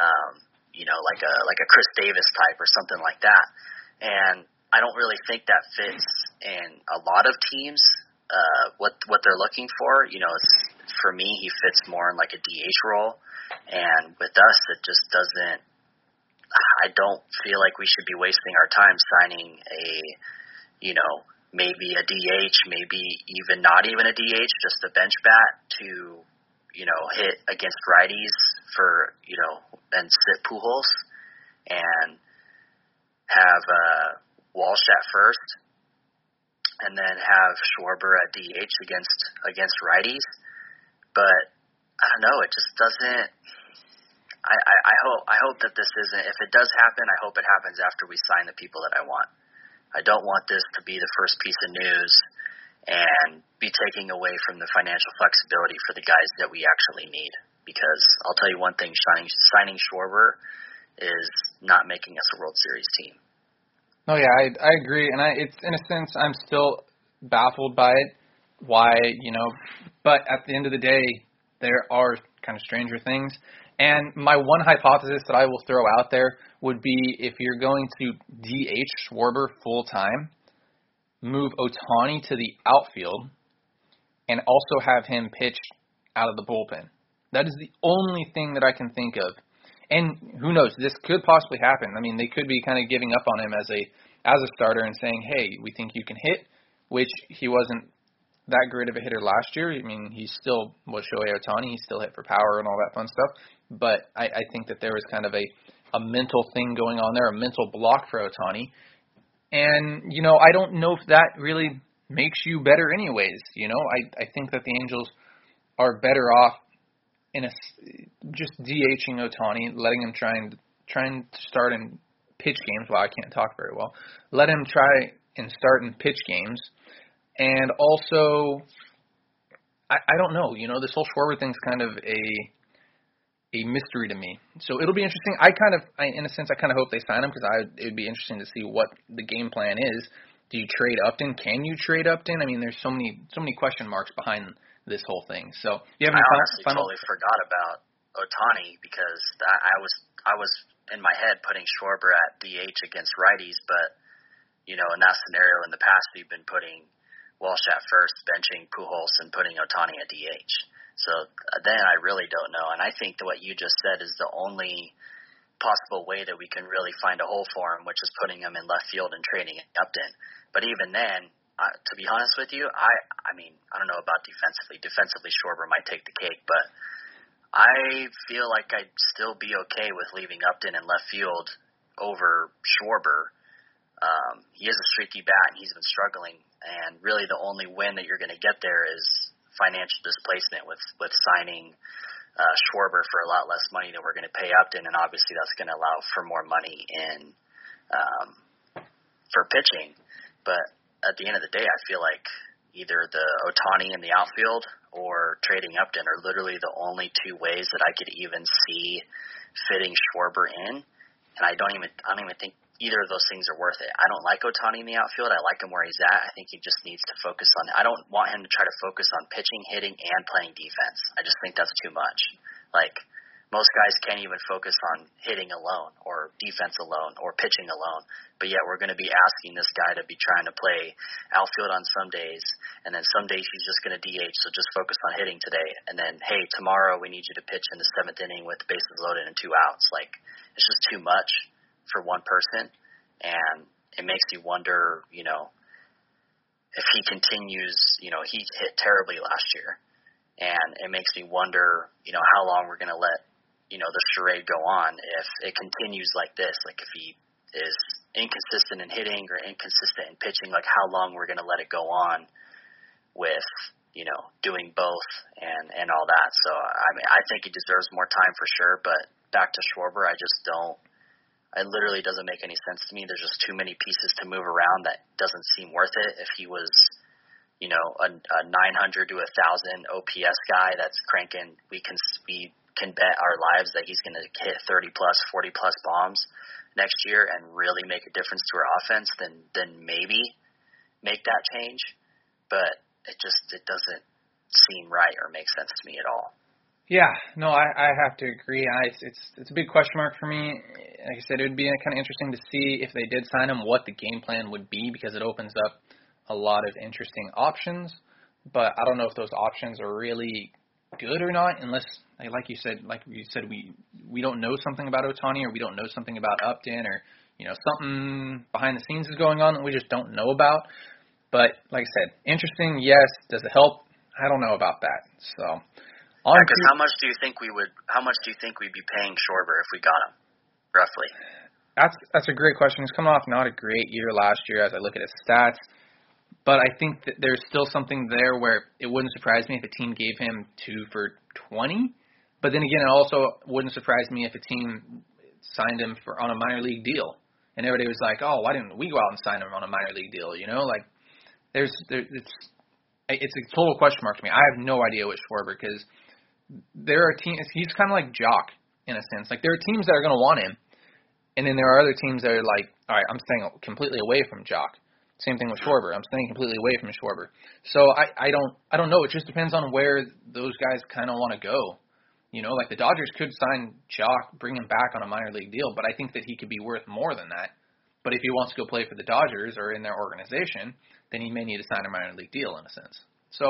Um, you know, like a like a Chris Davis type or something like that. And I don't really think that fits in a lot of teams. Uh, what what they're looking for, you know, for me, he fits more in like a DH role, and with us, it just doesn't I don't feel like we should be wasting our time signing a, you know, maybe a DH, maybe even not even a DH, just a bench bat to, you know, hit against righties for, you know, and sit Pujols and have uh, Walsh at first, and then have Schwarber at DH against against righties. But I don't know, it just doesn't I, I, I hope I hope that this isn't. If it does happen, I hope it happens after we sign the people that I want. I don't want this to be the first piece of news and be taking away from the financial flexibility for the guys that we actually need. Because I'll tell you one thing: signing signing Schwarber is not making us a World Series team. No, yeah, I I agree, and I it's in a sense I'm still baffled by it. Why you know, but at the end of the day, there are kind of stranger things. And my one hypothesis that I will throw out there would be if you're going to DH Schwarber full time, move Ohtani to the outfield, and also have him pitch out of the bullpen. That is the only thing that I can think of. And who knows, this could possibly happen. I mean, they could be kind of giving up on him as a as a starter and saying, "Hey, we think you can hit," which he wasn't that great of a hitter last year. I mean, he still was Shohei Ohtani. He still hit for power and all that fun stuff but I, I think that there was kind of a a mental thing going on there, a mental block for Ohtani. And you know, I don't know if that really makes you better, anyways. You know, I I think that the Angels are better off in a just DHing Ohtani, letting him try and trying to start in pitch games. Well, I can't talk very well. Let him try and start in pitch games, and also, I, I don't know. You know, this whole Schwarber thing's kind of a a mystery to me. So it'll be interesting. I kind of, I, in a sense, I kind of hope they sign him because I it would be interesting to see what the game plan is. Do you trade Upton? Can you trade Upton? I mean, there's so many so many question marks behind this whole thing. So you have any I honestly final? totally forgot about Ohtani because I, was I was in my head putting Schwarber at DH against righties, but you know, in that scenario in the past, we've been putting Walsh at first, benching Pujols, and putting Ohtani at DH. So uh, then I really don't know. And I think that what you just said is the only possible way that we can really find a hole for him, which is putting him in left field and trading Upton. But even then, uh, to be honest with you, I I mean I don't know about defensively. Defensively, Schwarber might take the cake, but I feel like I'd still be okay with leaving Upton in left field over Schwarber. Um, he is a streaky bat, and he's been struggling. And really, the only win that you're going to get there is financial displacement with with signing uh, Schwarber for a lot less money than we're going to pay Upton, and obviously that's going to allow for more money in um, for pitching. But at the end of the day, I feel like either the Ohtani in the outfield or trading Upton are literally the only two ways that I could even see fitting Schwarber in. And I don't even I don't even think either of those things are worth it. I don't like Ohtani in the outfield. I like him where he's at. I think he just needs to focus on. I don't want him to try to focus on pitching, hitting, and playing defense. I just think that's too much. Like most guys can't even focus on hitting alone or defense alone or pitching alone. But yet we're going to be asking this guy to be trying to play outfield on some days, and then some days he's just going to DH. So just focus on hitting today, and then hey, tomorrow we need you to pitch in the seventh inning with the bases loaded and two outs. Like it's just too much for one person, and it makes you wonder, you know, if he continues, you know, he hit terribly last year, and it makes me wonder, you know, how long we're going to let, you know, the charade go on if it continues like this, like if he is inconsistent in hitting or inconsistent in pitching, like how long we're going to let it go on with, you know, doing both and and all that. So I mean, I think he deserves more time for sure. But back to Schwarber, I just don't. It literally doesn't make any sense to me. There's just too many pieces to move around that doesn't seem worth it. If he was, you know, a, a 900 to a 1000 OPS guy that's cranking, we can we can bet our lives that he's going to hit 30 plus, 40 plus bombs next year and really make a difference to our offense. Then then maybe make that change. But it just it doesn't seem right or make sense to me at all. Yeah, no, I I have to agree. I it's it's a big question mark for me. Like I said, it would be kind of interesting to see if they did sign him, what the game plan would be, because it opens up a lot of interesting options. But I don't know if those options are really good or not, unless, like you said, like you said, we we don't know something about Ohtani or we don't know something about Upton, or you know something behind the scenes is going on that we just don't know about. But like I said, interesting. Yes. Does it help? I don't know about that. So. On yeah, how much do you think we would? How much do you think we'd be paying Schwarber if we got him, roughly? That's that's a great question. He's coming off not a great year last year, as I look at his stats. But I think that there's still something there where it wouldn't surprise me if a team gave him two for twenty. But then again, it also wouldn't surprise me if a team signed him for on a minor league deal, and everybody was like, "Oh, why didn't we go out and sign him on a minor league deal?" You know, like there's there, it's it's a total question mark to me. I have no idea what Schwarber because there are teams. He's kind of like Joc in a sense. Like there are teams that are going to want him, and then there are other teams that are like, all right, I'm staying completely away from Joc. Same thing with Schwarber. I'm staying completely away from Schwarber. So I I don't I don't know. It just depends on where those guys kind of want to go. You know, like the Dodgers could sign Joc, bring him back on a minor league deal, but I think that he could be worth more than that. But if he wants to go play for the Dodgers or in their organization, then he may need to sign a minor league deal in a sense. So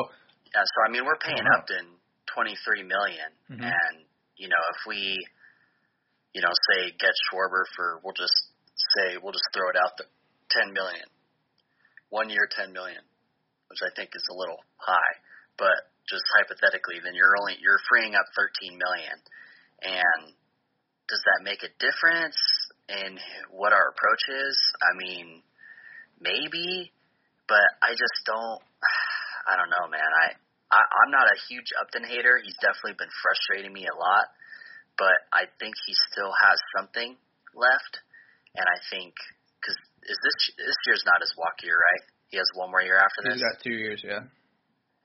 yeah, so I mean we're paying Upton twenty three million, mm-hmm. and you know if we, you know, say get Schwarber for we'll just say we'll just throw it out the ten million, one year ten million, which I think is a little high, but just hypothetically, then you're only you're freeing up thirteen million, and does that make a difference? in what our approach is. I mean, maybe, but I just don't. I don't know, man. I, I I'm not a huge Upton hater. He's definitely been frustrating me a lot, but I think he still has something left, and I think because is this this year's not his walk year, right? He has one more year after this. He's got two years, yeah.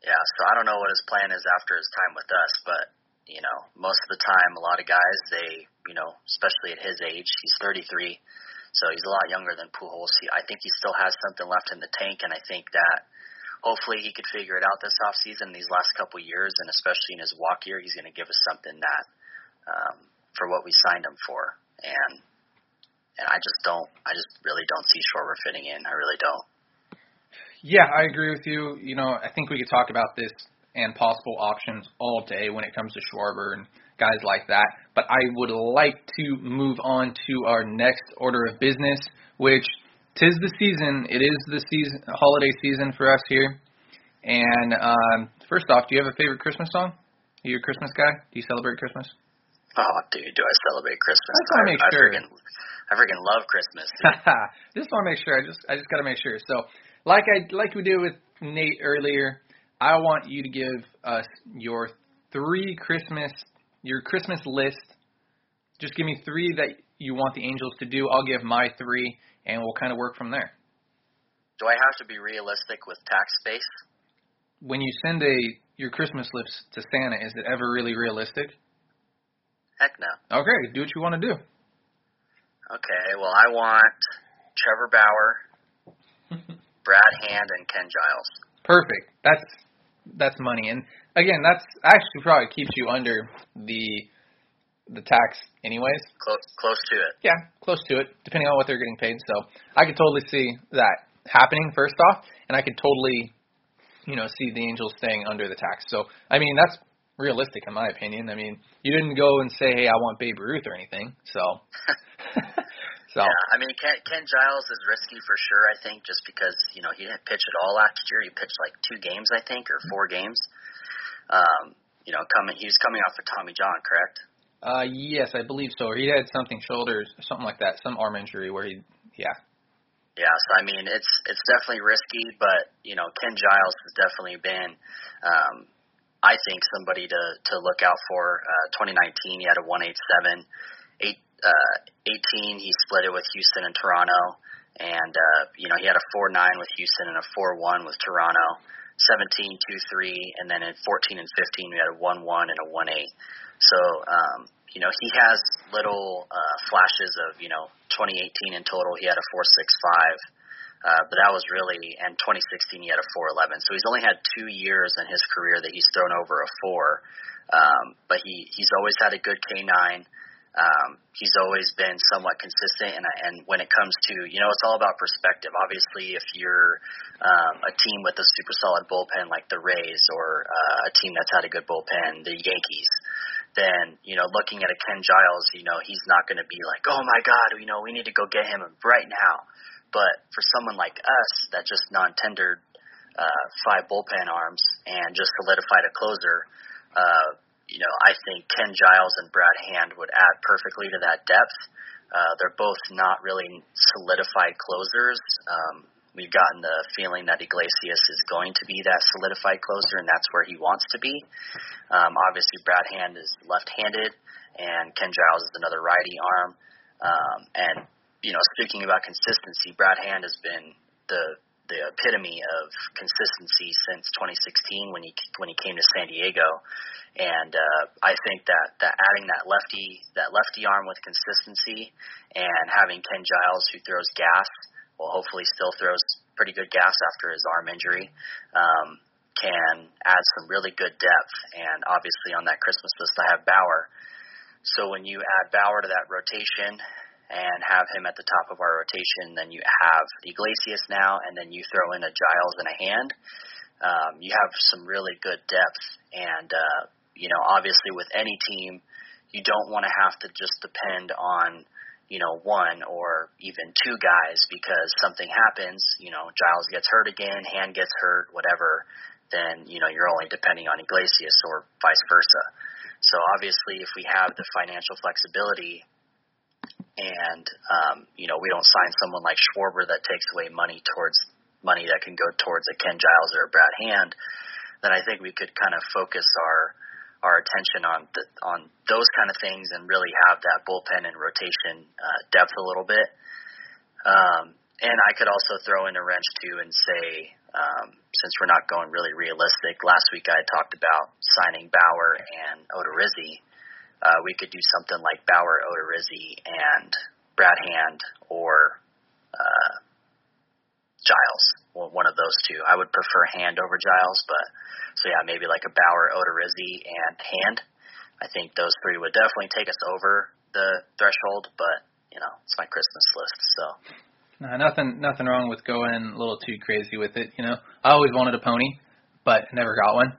Yeah, so I don't know what his plan is after his time with us, but you know, most of the time, a lot of guys, they, you know, especially at his age, he's 33, so he's a lot younger than Pujols. He, I think he still has something left in the tank, and I think that hopefully he could figure it out this off season, these last couple years, and especially in his walk year, he's going to give us something that um, for what we signed him for, and and I just don't, I just really don't see Schwarber fitting in. I really don't. Yeah, I agree with you. You know, I think we could talk about this and possible options all day when it comes to Schwarber and guys like that. But I would like to move on to our next order of business, which tis the season. It is the season, holiday season for us here. And um, first off, do you have a favorite Christmas song? Are you a Christmas guy? Do you celebrate Christmas? Oh, dude, do I celebrate Christmas? I just want to make I, sure. I freaking, I freaking love Christmas. just want to make sure. I just, I just got to make sure. So, like I, like we did with Nate earlier, I want you to give us your three Christmas, your Christmas list. Just give me three that you want the Angels to do. I'll give my three, and we'll kind of work from there. Do I have to be realistic with tax space? When you send a your Christmas list to Santa, is it ever really realistic? Heck no. Okay, do what you want to do. Okay, well, I want Trevor Bauer, Brad Hand, and Ken Giles. Perfect. That's that's money. And again, that's actually probably keeps you under the the tax anyways. Close close to it. Yeah, close to it, depending on what they're getting paid. So I could totally see that happening first off, and I could totally, you know, see the Angels staying under the tax. So I mean, that's realistic in my opinion. I mean, you didn't go and say, "Hey, I want Babe Ruth" or anything. So So yeah, I mean Ken, Ken Giles is risky for sure. I think just because you know he didn't pitch at all last year. He pitched like two games, I think, or four games. Um, you know, coming he was coming off of Tommy John, correct? Uh, yes, I believe so. He had something shoulders, something like that, some arm injury where he, yeah. Yeah, so I mean it's it's definitely risky, but you know Ken Giles has definitely been, um, I think somebody to to look out for. Uh, 2019 he had a 187, eight uh, 18 he split it with Houston and Toronto, and uh, you know he had a 4-9 with Houston and a 4-1 with Toronto. 17, 2, 3, and then in 14 and 15 we had a 1, 1 and a 1, 8. So, um, you know, he has little uh, flashes of, you know, 2018 in total he had a 4, 6, 5. Uh, but that was really, and 2016 he had a 411. So he's only had two years in his career that he's thrown over a four. Um, but he he's always had a good K9. Um, he's always been somewhat consistent, and and when it comes to you know it's all about perspective. Obviously, if you're um, a team with a super solid bullpen like the Rays or uh, a team that's had a good bullpen, the Yankees, then you know looking at a Ken Giles, you know he's not going to be like, oh my God, you know we need to go get him right now. But for someone like us that just non-tendered uh, five bullpen arms and just solidified a closer. Uh, you know, I think Ken Giles and Brad Hand would add perfectly to that depth. Uh, they're both not really solidified closers. Um, we've gotten the feeling that Iglesias is going to be that solidified closer, and that's where he wants to be. Um, obviously, Brad Hand is left-handed, and Ken Giles is another righty arm. Um, and you know, speaking about consistency, Brad Hand has been the the epitome of consistency since 2016 when he when he came to San Diego. And uh, I think that that adding that lefty that lefty arm with consistency and having Ken Giles who throws gas, well, hopefully still throws pretty good gas after his arm injury, um, can add some really good depth. And obviously on that Christmas list I have Bauer. So when you add Bauer to that rotation and have him at the top of our rotation, then you have Iglesias now, and then you throw in a Giles and a Hand. Um, you have some really good depth, and uh, you know, obviously with any team, you don't want to have to just depend on, you know, one or even two guys because something happens, you know, Giles gets hurt again, Hand gets hurt, whatever, then, you know, you're only depending on Iglesias or vice versa. So obviously if we have the financial flexibility and um, you know, we don't sign someone like Schwarber that takes away money towards money that can go towards a Ken Giles or a Brad Hand, then I think we could kind of focus our our attention on the, on those kind of things and really have that bullpen and rotation uh, depth a little bit. Um, and I could also throw in a wrench too and say, um, since we're not going really realistic, last week I talked about signing Bauer and Odorizzi. Uh, we could do something like Bauer, Odorizzi, and Brad Hand or uh, Giles, one of those two. I would prefer Hand over Giles, but so yeah, maybe like a Bauer, Odorizzi, and Hand. I think those three would definitely take us over the threshold, but you know, it's my Christmas list, so. No, nothing, nothing wrong with going a little too crazy with it. You know, I always wanted a pony, but never got one.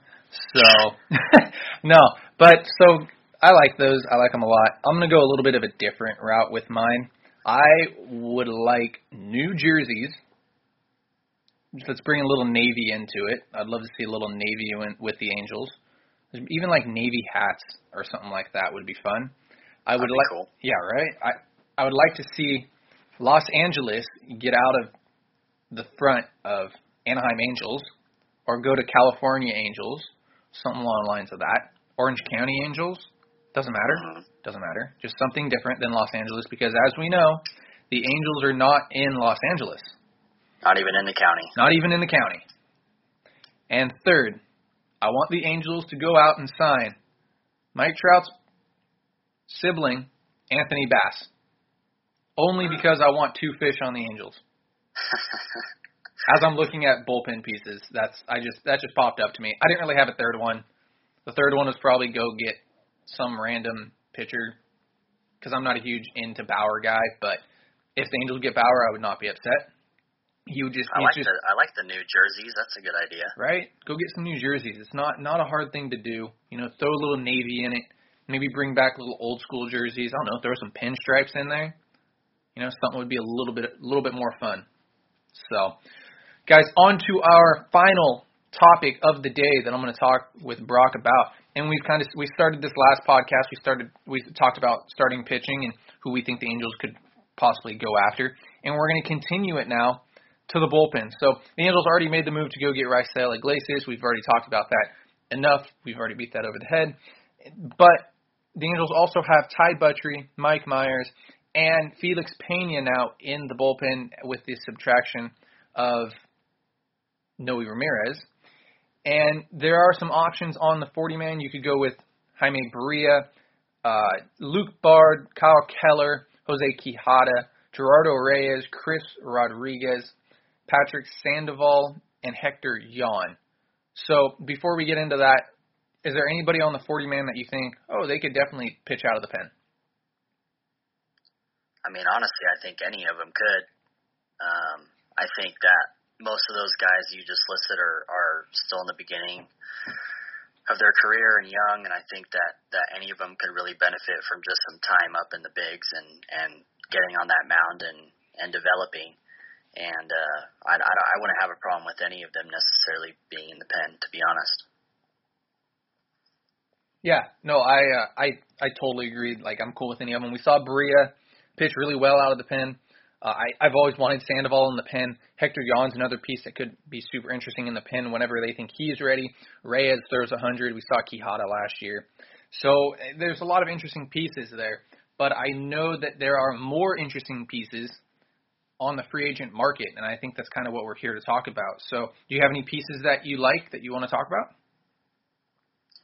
So, no, but so I like those. I like them a lot. I'm gonna go a little bit of a different route with mine. I would like new jerseys let's bring a little navy into it. I'd love to see a little navy with the Angels. Even like navy hats or something like that would be fun. I would like, cool. yeah, right. I I would like to see Los Angeles get out of the front of Anaheim Angels, or go to California Angels, something along the lines of that. Orange County Angels doesn't matter. Mm-hmm. Doesn't matter. Just something different than Los Angeles because, as we know, the Angels are not in Los Angeles. Not even in the county. Not even in the county. And third, I want the Angels to go out and sign Mike Trout's sibling, Anthony Bass. Only because I want two fish on the Angels. As I'm looking at bullpen pieces, that's I just that just popped up to me. I didn't really have a third one. The third one was probably go get some random pitcher because I'm not a huge into Bauer guy, but if the Angels get Bauer, I would not be upset. You just I like just, the I like the new jerseys. That's a good idea. Right? Go get some new jerseys. It's not not a hard thing to do. You know, throw a little navy in it. Maybe bring back little old school jerseys. I don't know, throw some pinstripes in there. You know, something would be a little bit a little bit more fun. So, guys, on to our final topic of the day that I'm going to talk with Brock about. And we've kind of we started this last podcast. We started we talked about starting pitching and who we think the Angels could possibly go after. and we're going to continue it now to the bullpen. So the Angels already made the move to go get Raisel Iglesias. We've already talked about that enough. We've already beat that over the head. But the Angels also have Ty Buttrey, Mike Mayers, and Felix Pena now in the bullpen with the subtraction of Noe Ramirez. And there are some options on the 40 man. You could go with Jaime Barria, uh, Luke Bard, Kyle Keller, Jose Quijada, Gerardo Reyes, Chris Rodriguez, Patrick Sandoval, and Hector Yan. So before we get into that, is there anybody on the 40 man that you think, oh, they could definitely pitch out of the pen? I mean, honestly, I think any of them could. Um, I think that most of those guys you just listed are, are still in the beginning of their career and young, and I think that that any of them could really benefit from just some time up in the bigs and and getting on that mound and and developing. And uh, I, I I wouldn't have a problem with any of them necessarily being in the pen, to be honest. Yeah, no, I uh, I I totally agree. Like I'm cool with any of them. We saw Barria pitch really well out of the pen. Uh, I, I've always wanted Sandoval in the pen. Hector Yan's another piece that could be super interesting in the pen whenever they think he's ready. Reyes throws 100. We saw Quijada last year. So eh, there's a lot of interesting pieces there. But I know that there are more interesting pieces on the free agent market, and I think that's kind of what we're here to talk about. So do you have any pieces that you like that you want to talk about?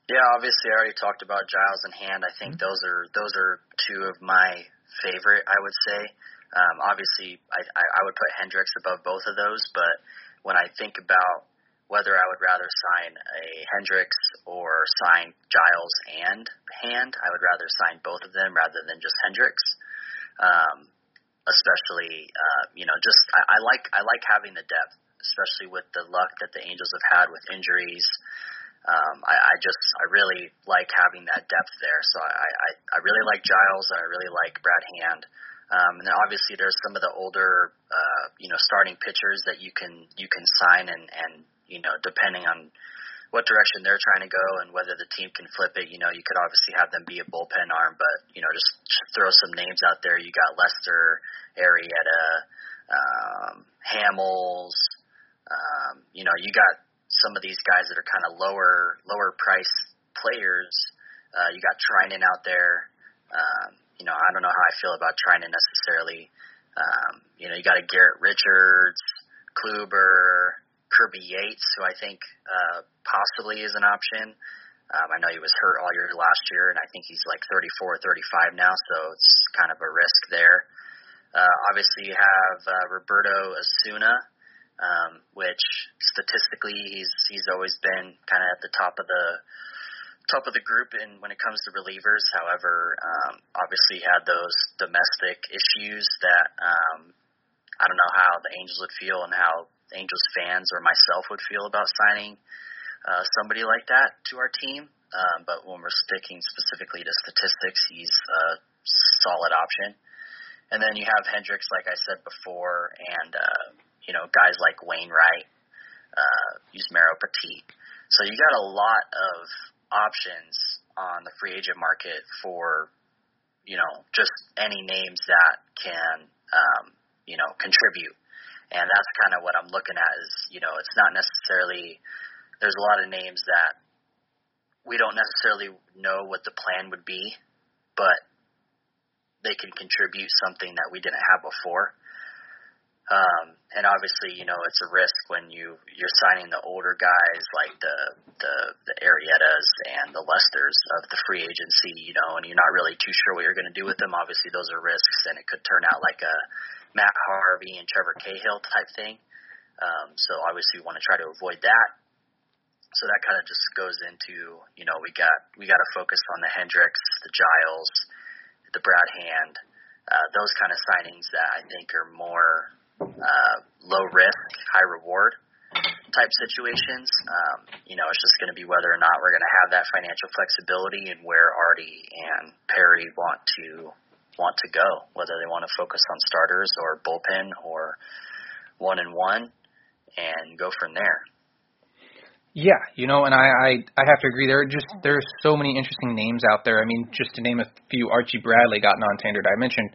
Yeah, obviously I already talked about Giles and Hand. I think mm-hmm. those are those are two of my favorite. I would say. Um, obviously, I, I, would put Hendriks above both of those, but when I think about whether I would rather sign a Hendriks or sign Giles and Hand, I would rather sign both of them rather than just Hendriks. Um, especially, uh, you know, just I, I like I like having the depth, especially with the luck that the Angels have had with injuries. Um, I, I just I really like having that depth there. So I, I I really like Giles and I really like Brad Hand. Um, and then obviously there's some of the older, uh, you know, starting pitchers that you can you can sign and and you know depending on what direction they're trying to go and whether the team can flip it. You know, you could obviously have them be a bullpen arm, but you know, just, throw some names out there. You got Lester, Arrieta, um, Hamels. Um, you know, you got some of these guys that are kind of lower lower price players. Uh, you got Treinen out there. Um, you know, I don't know how I feel about Treinen necessarily. Um, you know, you got a Garrett Richards, Kluber, Kirby Yates, who I think uh, possibly is an option. Um, I know he was hurt all year last year, and I think he's like 34 or 35 now, so it's kind of a risk there. Uh, obviously, you have uh, Roberto Osuna, um, which statistically he's he's always been kind of at the top of the top of the group and when it comes to relievers. However, um, obviously had those domestic issues that um, I don't know how the Angels would feel and how Angels fans or myself would feel about signing uh, somebody like that to our team. Um, but when we're sticking specifically to statistics, he's a solid option. And then you have Hendriks, like I said before, and uh, you know guys like Wainwright, uh, Yusmeiro Petit. So you got a lot of options on the free agent market for you know just any names that can um, you know contribute, and that's kind of what I'm looking at. Is you know it's not necessarily there's a lot of names that we don't necessarily know what the plan would be, but they can contribute something that we didn't have before. Um, and obviously, you know, it's a risk when you you're signing the older guys like the the the Arrietas and the Lesters of the free agency, you know, and you're not really too sure what you're going to do with them. Obviously, those are risks, and it could turn out like a Matt Harvey and Trevor Cahill type thing. Um, so obviously, we want to try to avoid that. So that kind of just goes into, you know, we got we got to focus on the Hendriks, the Giles, the Brad Hand, uh, those kind of signings that I think are more uh, low risk, high reward type situations. Um, you know, it's just going to be whether or not we're going to have that financial flexibility and where Artie and Perry want to want to go, whether they want to focus on starters or bullpen or one and one, and go from there. Yeah, you know, and I, I I have to agree. There are just there are so many interesting names out there. I mean, just to name a few, Archie Bradley got non-tendered. I mentioned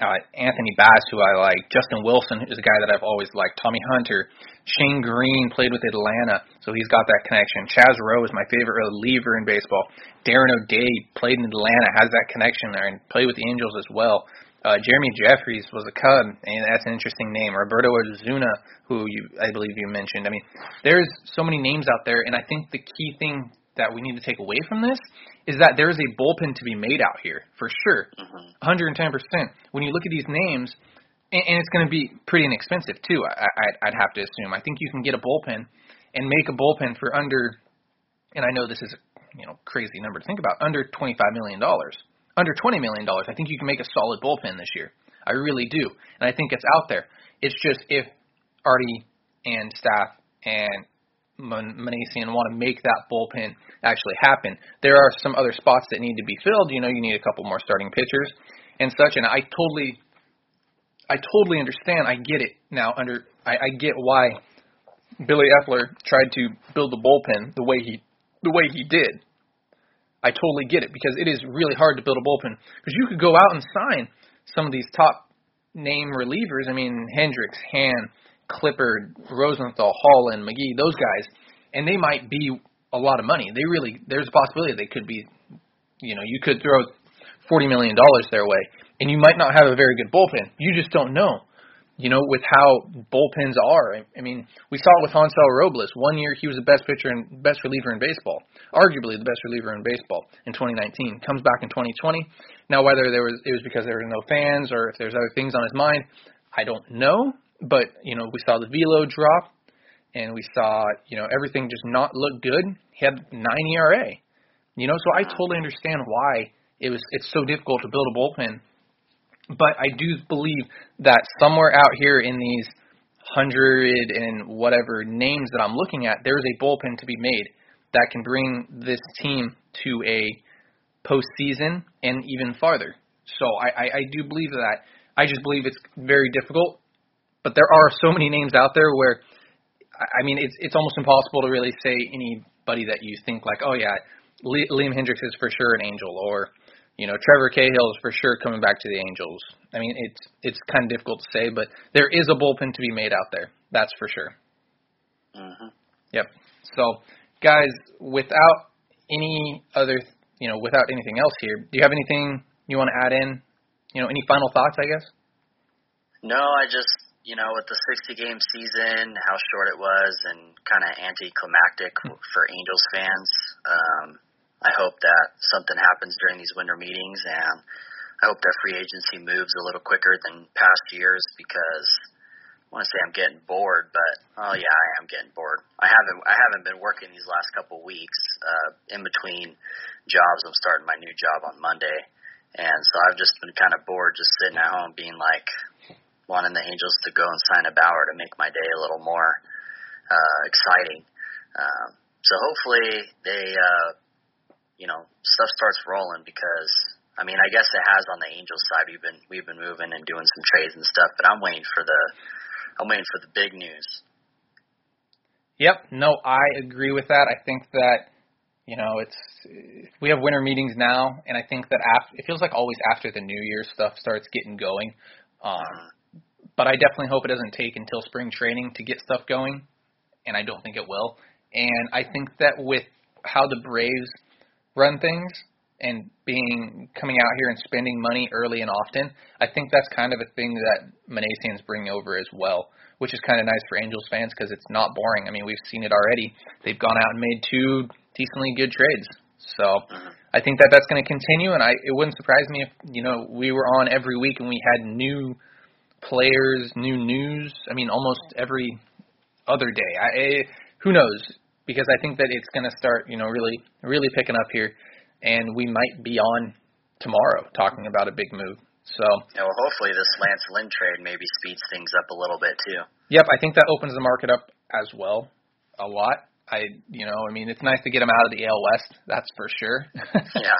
uh, Anthony Bass, who I like. Justin Wilson is a guy that I've always liked. Tommy Hunter, Shane Greene played with Atlanta, so he's got that connection. Chaz Roe is my favorite reliever in baseball. Darren O'Day played in Atlanta, has that connection there, and played with the Angels as well. Uh, Jeremy Jeffress was a Cub, and that's an interesting name. Roberto Osuna, who you, I believe you mentioned. I mean, there's so many names out there, and I think the key thing that we need to take away from this is that there is a bullpen to be made out here for sure, Mhm. 110 percent. When you look at these names, and, and it's going to be pretty inexpensive too. I, I, I'd have to assume. I think you can get a bullpen and make a bullpen for under, and I know this is a you know crazy number to think about, under 25 million dollars, under 20 million dollars. I think you can make a solid bullpen this year. I really do, and I think it's out there. It's just if Artie and staff and Man- Minasian want to make that bullpen actually happen. There are some other spots that need to be filled. You know, you need a couple more starting pitchers and such. And I totally, I totally understand. I get it now. Under I, I get why Billy Eppler tried to build the bullpen the way he, the way he did. I totally get it because it is really hard to build a bullpen because you could go out and sign some of these top name relievers. I mean Hendriks, Hand, Clippard, Rosenthal, Holland, McGee, those guys, and they might be a lot of money. They really there's a possibility they could be. You know, you could throw forty million dollars their way, and you might not have a very good bullpen. You just don't know. You know, with how bullpens are. I, I mean, we saw it with Hansel Robles. One year he was the best pitcher and best reliever in baseball, arguably the best reliever in baseball in 2019. Comes back in 2020. Now, whether there was it was because there were no fans or if there's other things on his mind, I don't know. But you know, we saw the velo drop, and we saw you know everything just not look good. He had nine ERA. You know, so I totally understand why it was it's so difficult to build a bullpen. But I do believe that somewhere out here in these hundred and whatever names that I'm looking at, there's a bullpen to be made that can bring this team to a postseason and even farther. So I, I, I do believe that. I just believe it's very difficult. But there are so many names out there where I mean it's it's almost impossible to really say anybody that you think like, oh yeah, Liam Hendriks is for sure an angel, or you know Trevor Cahill is for sure coming back to the Angels. I mean it's it's kind of difficult to say, but there is a bullpen to be made out there. That's for sure. Mhm. Yep. So, guys, without any other, you know, without anything else here, do you have anything you want to add in? You know, any final thoughts? I guess. No, I just you know with the 60 game season, how short it was, and kind of anticlimactic for Angels fans. Um, I hope that something happens during these winter meetings, and I hope that free agency moves a little quicker than past years because I want to say I'm getting bored, but oh yeah, I am getting bored. I haven't I haven't been working these last couple weeks uh, in between jobs. I'm starting my new job on Monday, and so I've just been kind of bored, just sitting at home, being like wanting the Angels to go and sign a Bauer to make my day a little more uh, exciting. Um, so hopefully they, uh, you know, stuff starts rolling because I mean I guess it has on the Angels side. We've been we've been moving and doing some trades and stuff, but I'm waiting for the I'm waiting for the big news. Yep. No, I agree with that. I think that you know it's we have winter meetings now, and I think that after it feels like always after the New Year stuff starts getting going. Um, but I definitely hope it doesn't take until spring training to get stuff going, and I don't think it will. And I think that with how the Braves run things and being coming out here and spending money early and often, I think that's kind of a thing that Minasians bring over as well, which is kind of nice for Angels fans because it's not boring. I mean, we've seen it already. They've gone out and made two decently good trades. So I think that that's going to continue, and I it wouldn't surprise me if you know we were on every week and we had new players, new news. I mean, almost every other day. I, I who knows? Because I think that it's going to start, you know, really, really picking up here, and we might be on tomorrow talking about a big move. So, Yeah, well, hopefully this Lance Lynn trade maybe speeds things up a little bit too. yep, I think that opens the market up as well a lot. I, you know, I mean, it's nice to get him out of the AL West, that's for sure. Yeah.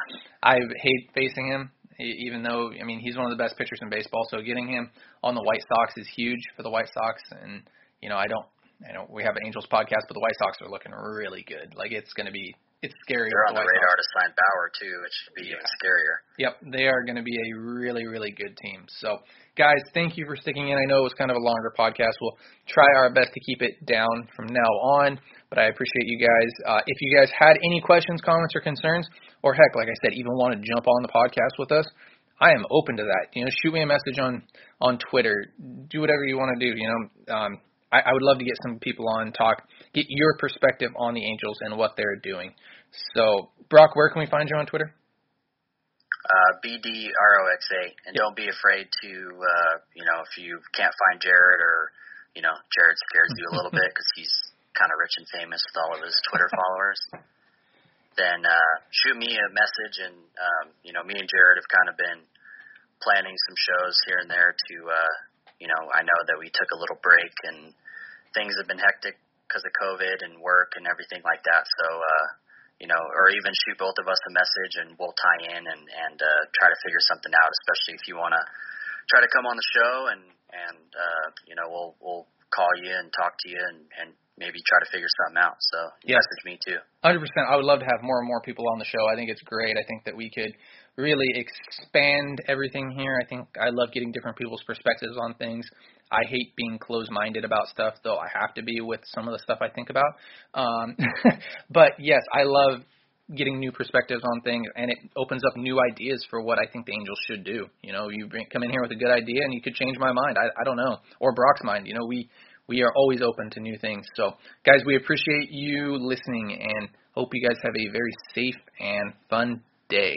I hate facing him, even though I mean he's one of the best pitchers in baseball. So getting him on the White Sox is huge for the White Sox, and you know I don't, I know we have an Angels podcast, but the White Sox are looking really good. Like it's going to be it's scary. They're on the White radar Sox. to sign Bauer too, which should be Yeah. even scarier. Yep, they are going to be a really, really good team. So, guys, thank you for sticking in. I know it was kind of a longer podcast. We'll try our best to keep it down from now on, but I appreciate you guys. Uh, if you guys had any questions, comments, or concerns, or heck, like I said, even want to jump on the podcast with us, I am open to that. You know, shoot me a message on on Twitter. Do whatever you want to do. You know, um, I, I would love to get some people on, talk, get your perspective on the Angels and what they're doing. So, Brock, where can we find you on Twitter? Uh, BDROX8, and don't be afraid to, uh, you know, if you can't find Jared or, you know, Jared scares you a little bit because he's kind of rich and famous with all of his Twitter followers. Then uh, shoot me a message, and um, you know, me and Jared have kind of been planning some shows here and there to, uh, you know, I know that we took a little break and things have been hectic because of COVID and work and everything like that. So, uh, you know, or even shoot both of us a message and we'll tie in and and uh, try to figure something out. Especially if you want to try to come on the show and and uh, you know we'll we'll call you and talk to you and and maybe try to figure something out. So Yeah. message me too. Hundred percent. I would love to have more and more people on the show. I think it's great. I think that we could really expand everything here. I think I love getting different people's perspectives on things. I hate being closed-minded about stuff, though I have to be with some of the stuff I think about. Um, but yes, I love getting new perspectives on things, and it opens up new ideas for what I think the Angels should do. You know, you bring, come in here with a good idea, and you could change my mind. I, I don't know, or Brock's mind. You know, we we are always open to new things. So, guys, we appreciate you listening, and hope you guys have a very safe and fun day.